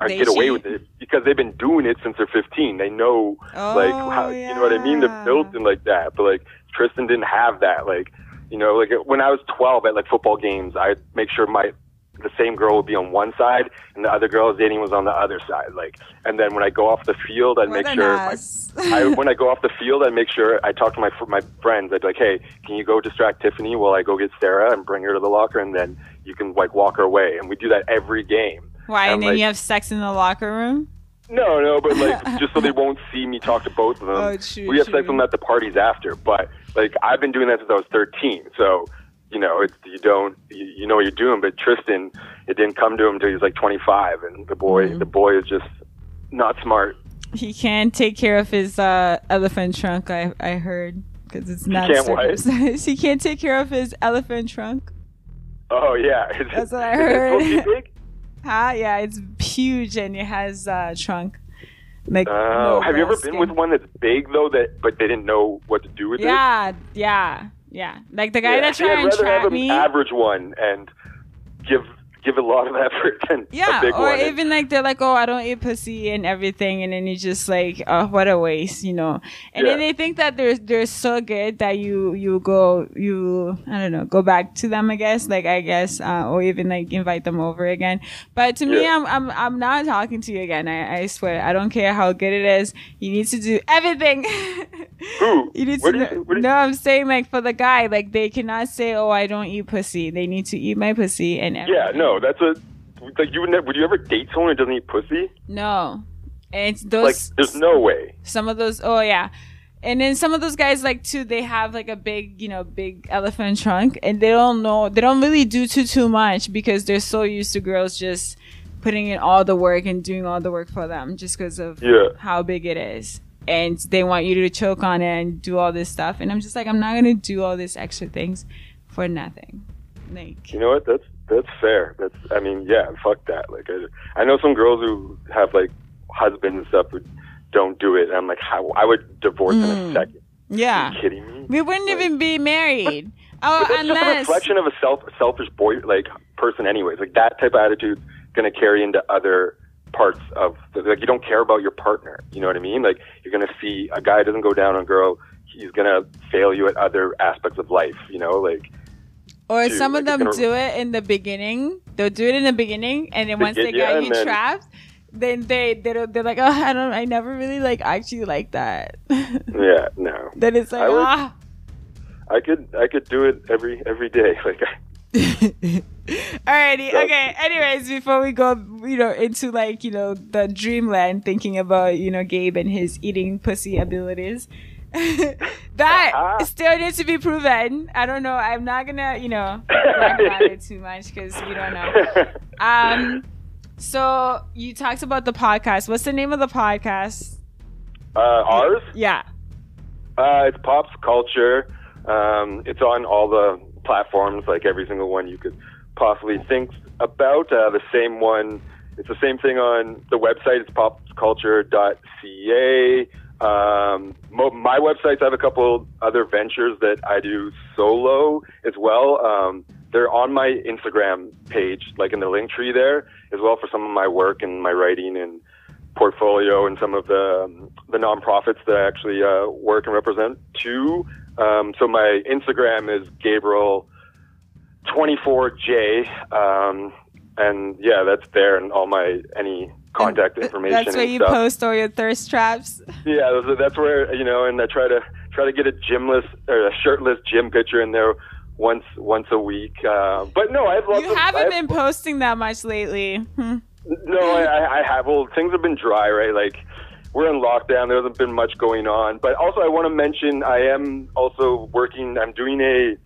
Speaker 1: are
Speaker 2: They
Speaker 1: get away
Speaker 2: cheat.
Speaker 1: with it because they've been doing it since they're 15. They know, like,
Speaker 2: Oh,
Speaker 1: how you know what I mean? They're built in like that. But like Tristan didn't have that. Like, you know, like when I was 12 at like football games, I'd make sure my the same girl would be on one side and the other girl I was dating was on the other side. Like, and then when I go off the field, I'd
Speaker 2: What
Speaker 1: make sure. My. I, when I go off the field, I make sure I talk to my my friends. I'd be like, "Hey, can you go distract Tiffany while I go get Sarah and bring her to the locker, and then you can like walk her away." And we do that every game.
Speaker 2: Why? And
Speaker 1: I'm
Speaker 2: then
Speaker 1: like-
Speaker 2: you have sex in the locker room?
Speaker 1: No, no, but like just so they won't see me talk to both of them.
Speaker 2: Oh, true,
Speaker 1: we have sex
Speaker 2: true.
Speaker 1: them at the parties after, but like I've been doing that since I was 13. So you know, it's you don't you, you know what you're doing. But Tristan, it didn't come to him until he was like 25, and the boy
Speaker 2: Mm-hmm.
Speaker 1: the boy is just not smart.
Speaker 2: He can't take care of his uh, elephant trunk. I I heard because it's not
Speaker 1: can't
Speaker 2: circumcised. he can't take care of his elephant trunk.
Speaker 1: Oh yeah,
Speaker 2: That's what I
Speaker 1: Is it supposed
Speaker 2: heard.
Speaker 1: Big?
Speaker 2: Yeah, it's huge and it has uh, trunk. Like
Speaker 1: Oh,
Speaker 2: no
Speaker 1: have you ever been with one that's big though that but they didn't know what to do with it?
Speaker 2: Yeah, yeah, yeah. Like the guy
Speaker 1: Yeah,
Speaker 2: that
Speaker 1: I'd
Speaker 2: tried and
Speaker 1: rather have an average one and give give a lot of effort than
Speaker 2: Yeah,
Speaker 1: a big
Speaker 2: or
Speaker 1: one.
Speaker 2: even like they're like, oh, I don't eat pussy and everything, and then you just like, oh, what a waste, you know. And then they think that they're they're so good that you you go you I don't know go back to them, I guess, like I guess, uh, or even like invite them over again. But to me, I'm I'm I'm not talking to you again. I, I swear, I don't care how good it is. You need to do everything.
Speaker 1: Who?
Speaker 2: You need
Speaker 1: Where
Speaker 2: to
Speaker 1: do
Speaker 2: know.
Speaker 1: you- you-
Speaker 2: no, I'm saying like for the guy, like they cannot say, "Oh, I don't eat pussy." They need to eat my pussy and
Speaker 1: Yeah,
Speaker 2: everything.
Speaker 1: No, that's a like you would never would you ever date someone who doesn't eat pussy?
Speaker 2: No. And it's those.
Speaker 1: Like there's no way.
Speaker 2: some of those oh yeah. And then some of those guys like too they have like a big, you know, big elephant trunk and they don't know they don't really do too too much because they're so used to girls just putting in all the work and doing all the work for them just because of
Speaker 1: Yeah.
Speaker 2: how big it is. And they want you to choke on it and do all this stuff. And I'm just like, I'm not gonna do all these extra things for nothing. Like
Speaker 1: You know what? That's that's fair. That's I mean, yeah, fuck that. Like I, I know some girls who have like husbands and stuff who don't do it. And I'm like, how I would divorce in
Speaker 2: Mm.
Speaker 1: a second.
Speaker 2: Yeah.
Speaker 1: Are you kidding me?
Speaker 2: We wouldn't even be married. Oh,
Speaker 1: that's just a reflection of a self selfish boy like person anyways. Like that type of attitude gonna carry into other parts of the, like you don't care about your partner. You know what I mean? Like you're gonna see a guy doesn't go down on a girl, he's gonna fail you at other aspects of life, you know, like
Speaker 2: Or
Speaker 1: too.
Speaker 2: some of
Speaker 1: Like,
Speaker 2: them do it in the beginning. They'll do it in the beginning, and then once they got you
Speaker 1: then-
Speaker 2: trapped, then they they don't, they're like, oh, I don't, I never really like actually like that.
Speaker 1: yeah, no.
Speaker 2: then it's like,
Speaker 1: I would-
Speaker 2: ah.
Speaker 1: I could I could do it every every day. Like
Speaker 2: Alrighty,
Speaker 1: So-
Speaker 2: okay. Anyways, before we go, you know, into like you know the dreamland, thinking about you know Gabe and his eating pussy abilities. that still needs to be proven. I don't know. I'm not gonna, you know, brag about it too much because we don't know. Um, so you talked about the podcast. What's the name of the podcast?
Speaker 1: uh, ours,
Speaker 2: Yeah.
Speaker 1: uh, it's Pops Culture. Um, it's on all the platforms, like every single one you could possibly think about. Uh, the same one. It's the same thing on the website. It's popsculture.ca. Um, mo- my websites I have a couple other ventures that I do solo as well. Um, they're on my Instagram page, like in the link tree there, as well for some of my work and my writing and portfolio and some of the um, the nonprofits that I actually uh, work and represent too. Um, so my Instagram is Gabriel twenty four J, um, and yeah, that's there and all my any contact information.
Speaker 2: That's where you
Speaker 1: stuff.
Speaker 2: post all your thirst traps.
Speaker 1: Yeah, that's where you know, and I try to try to get a gymless or a shirtless gym picture in there once once a week. Uh, but no, I have lots
Speaker 2: You
Speaker 1: of.
Speaker 2: Haven't
Speaker 1: have-
Speaker 2: been posting that much lately. Hmm.
Speaker 1: No, I, I- I have. Well, things have been dry, right? Like we're in lockdown. There hasn't been much going on. But also, I want to mention I am also working. I'm doing a.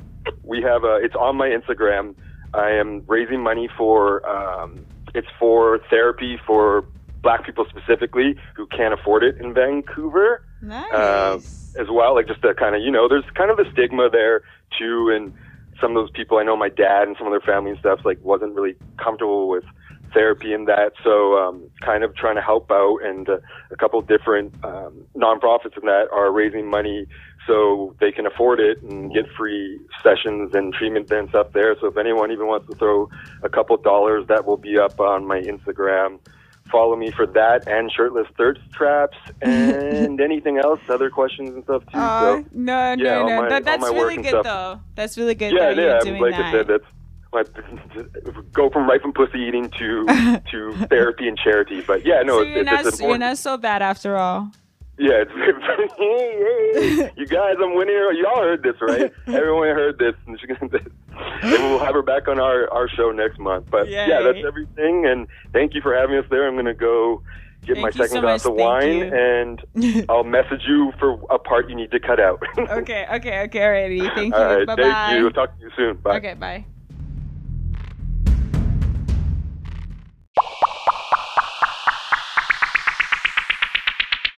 Speaker 1: We have a. It's on my Instagram. I am raising money for. Um, it's for therapy for Black people specifically who can't afford it in Vancouver
Speaker 2: Nice.
Speaker 1: uh, as well. Like just to kind of, you know, there's kind of a stigma there too, and some of those people I know, my dad and some of their family and stuff, like wasn't really comfortable with therapy and that. So, um, kind of trying to help out, and uh, a couple of different um, nonprofits in that are raising money so they can afford it and get free sessions and treatment and up there. So if anyone even wants to throw a couple dollars, that will be up on my Instagram. Follow me for that and shirtless thirst traps and anything else, other questions and stuff too.
Speaker 2: Uh,
Speaker 1: so
Speaker 2: no, no,
Speaker 1: yeah,
Speaker 2: no.
Speaker 1: my-
Speaker 2: that, that's really good
Speaker 1: stuff.
Speaker 2: though. That's really good
Speaker 1: yeah,
Speaker 2: that you're
Speaker 1: yeah. Like
Speaker 2: that.
Speaker 1: I said, that's my, go from right from pussy eating to to therapy and charity. But yeah, no,
Speaker 2: so
Speaker 1: it's,
Speaker 2: you're
Speaker 1: it's,
Speaker 2: not
Speaker 1: it's
Speaker 2: you're not so bad after all.
Speaker 1: Yeah, it's hey, hey, you guys, I'm winning. Y'all heard this, right? Everyone heard this. And we'll have her back on our our show next month. But yeah, that's everything. And thank you for having us there. I'm gonna go get my
Speaker 2: Thank you
Speaker 1: second
Speaker 2: so
Speaker 1: glass
Speaker 2: much.
Speaker 1: of wine, and I'll message you for a part you need to cut out.
Speaker 2: okay, okay, okay, already. Thank you.
Speaker 1: All right,
Speaker 2: bye
Speaker 1: thank you. Talk to you soon. Bye.
Speaker 2: Okay, bye.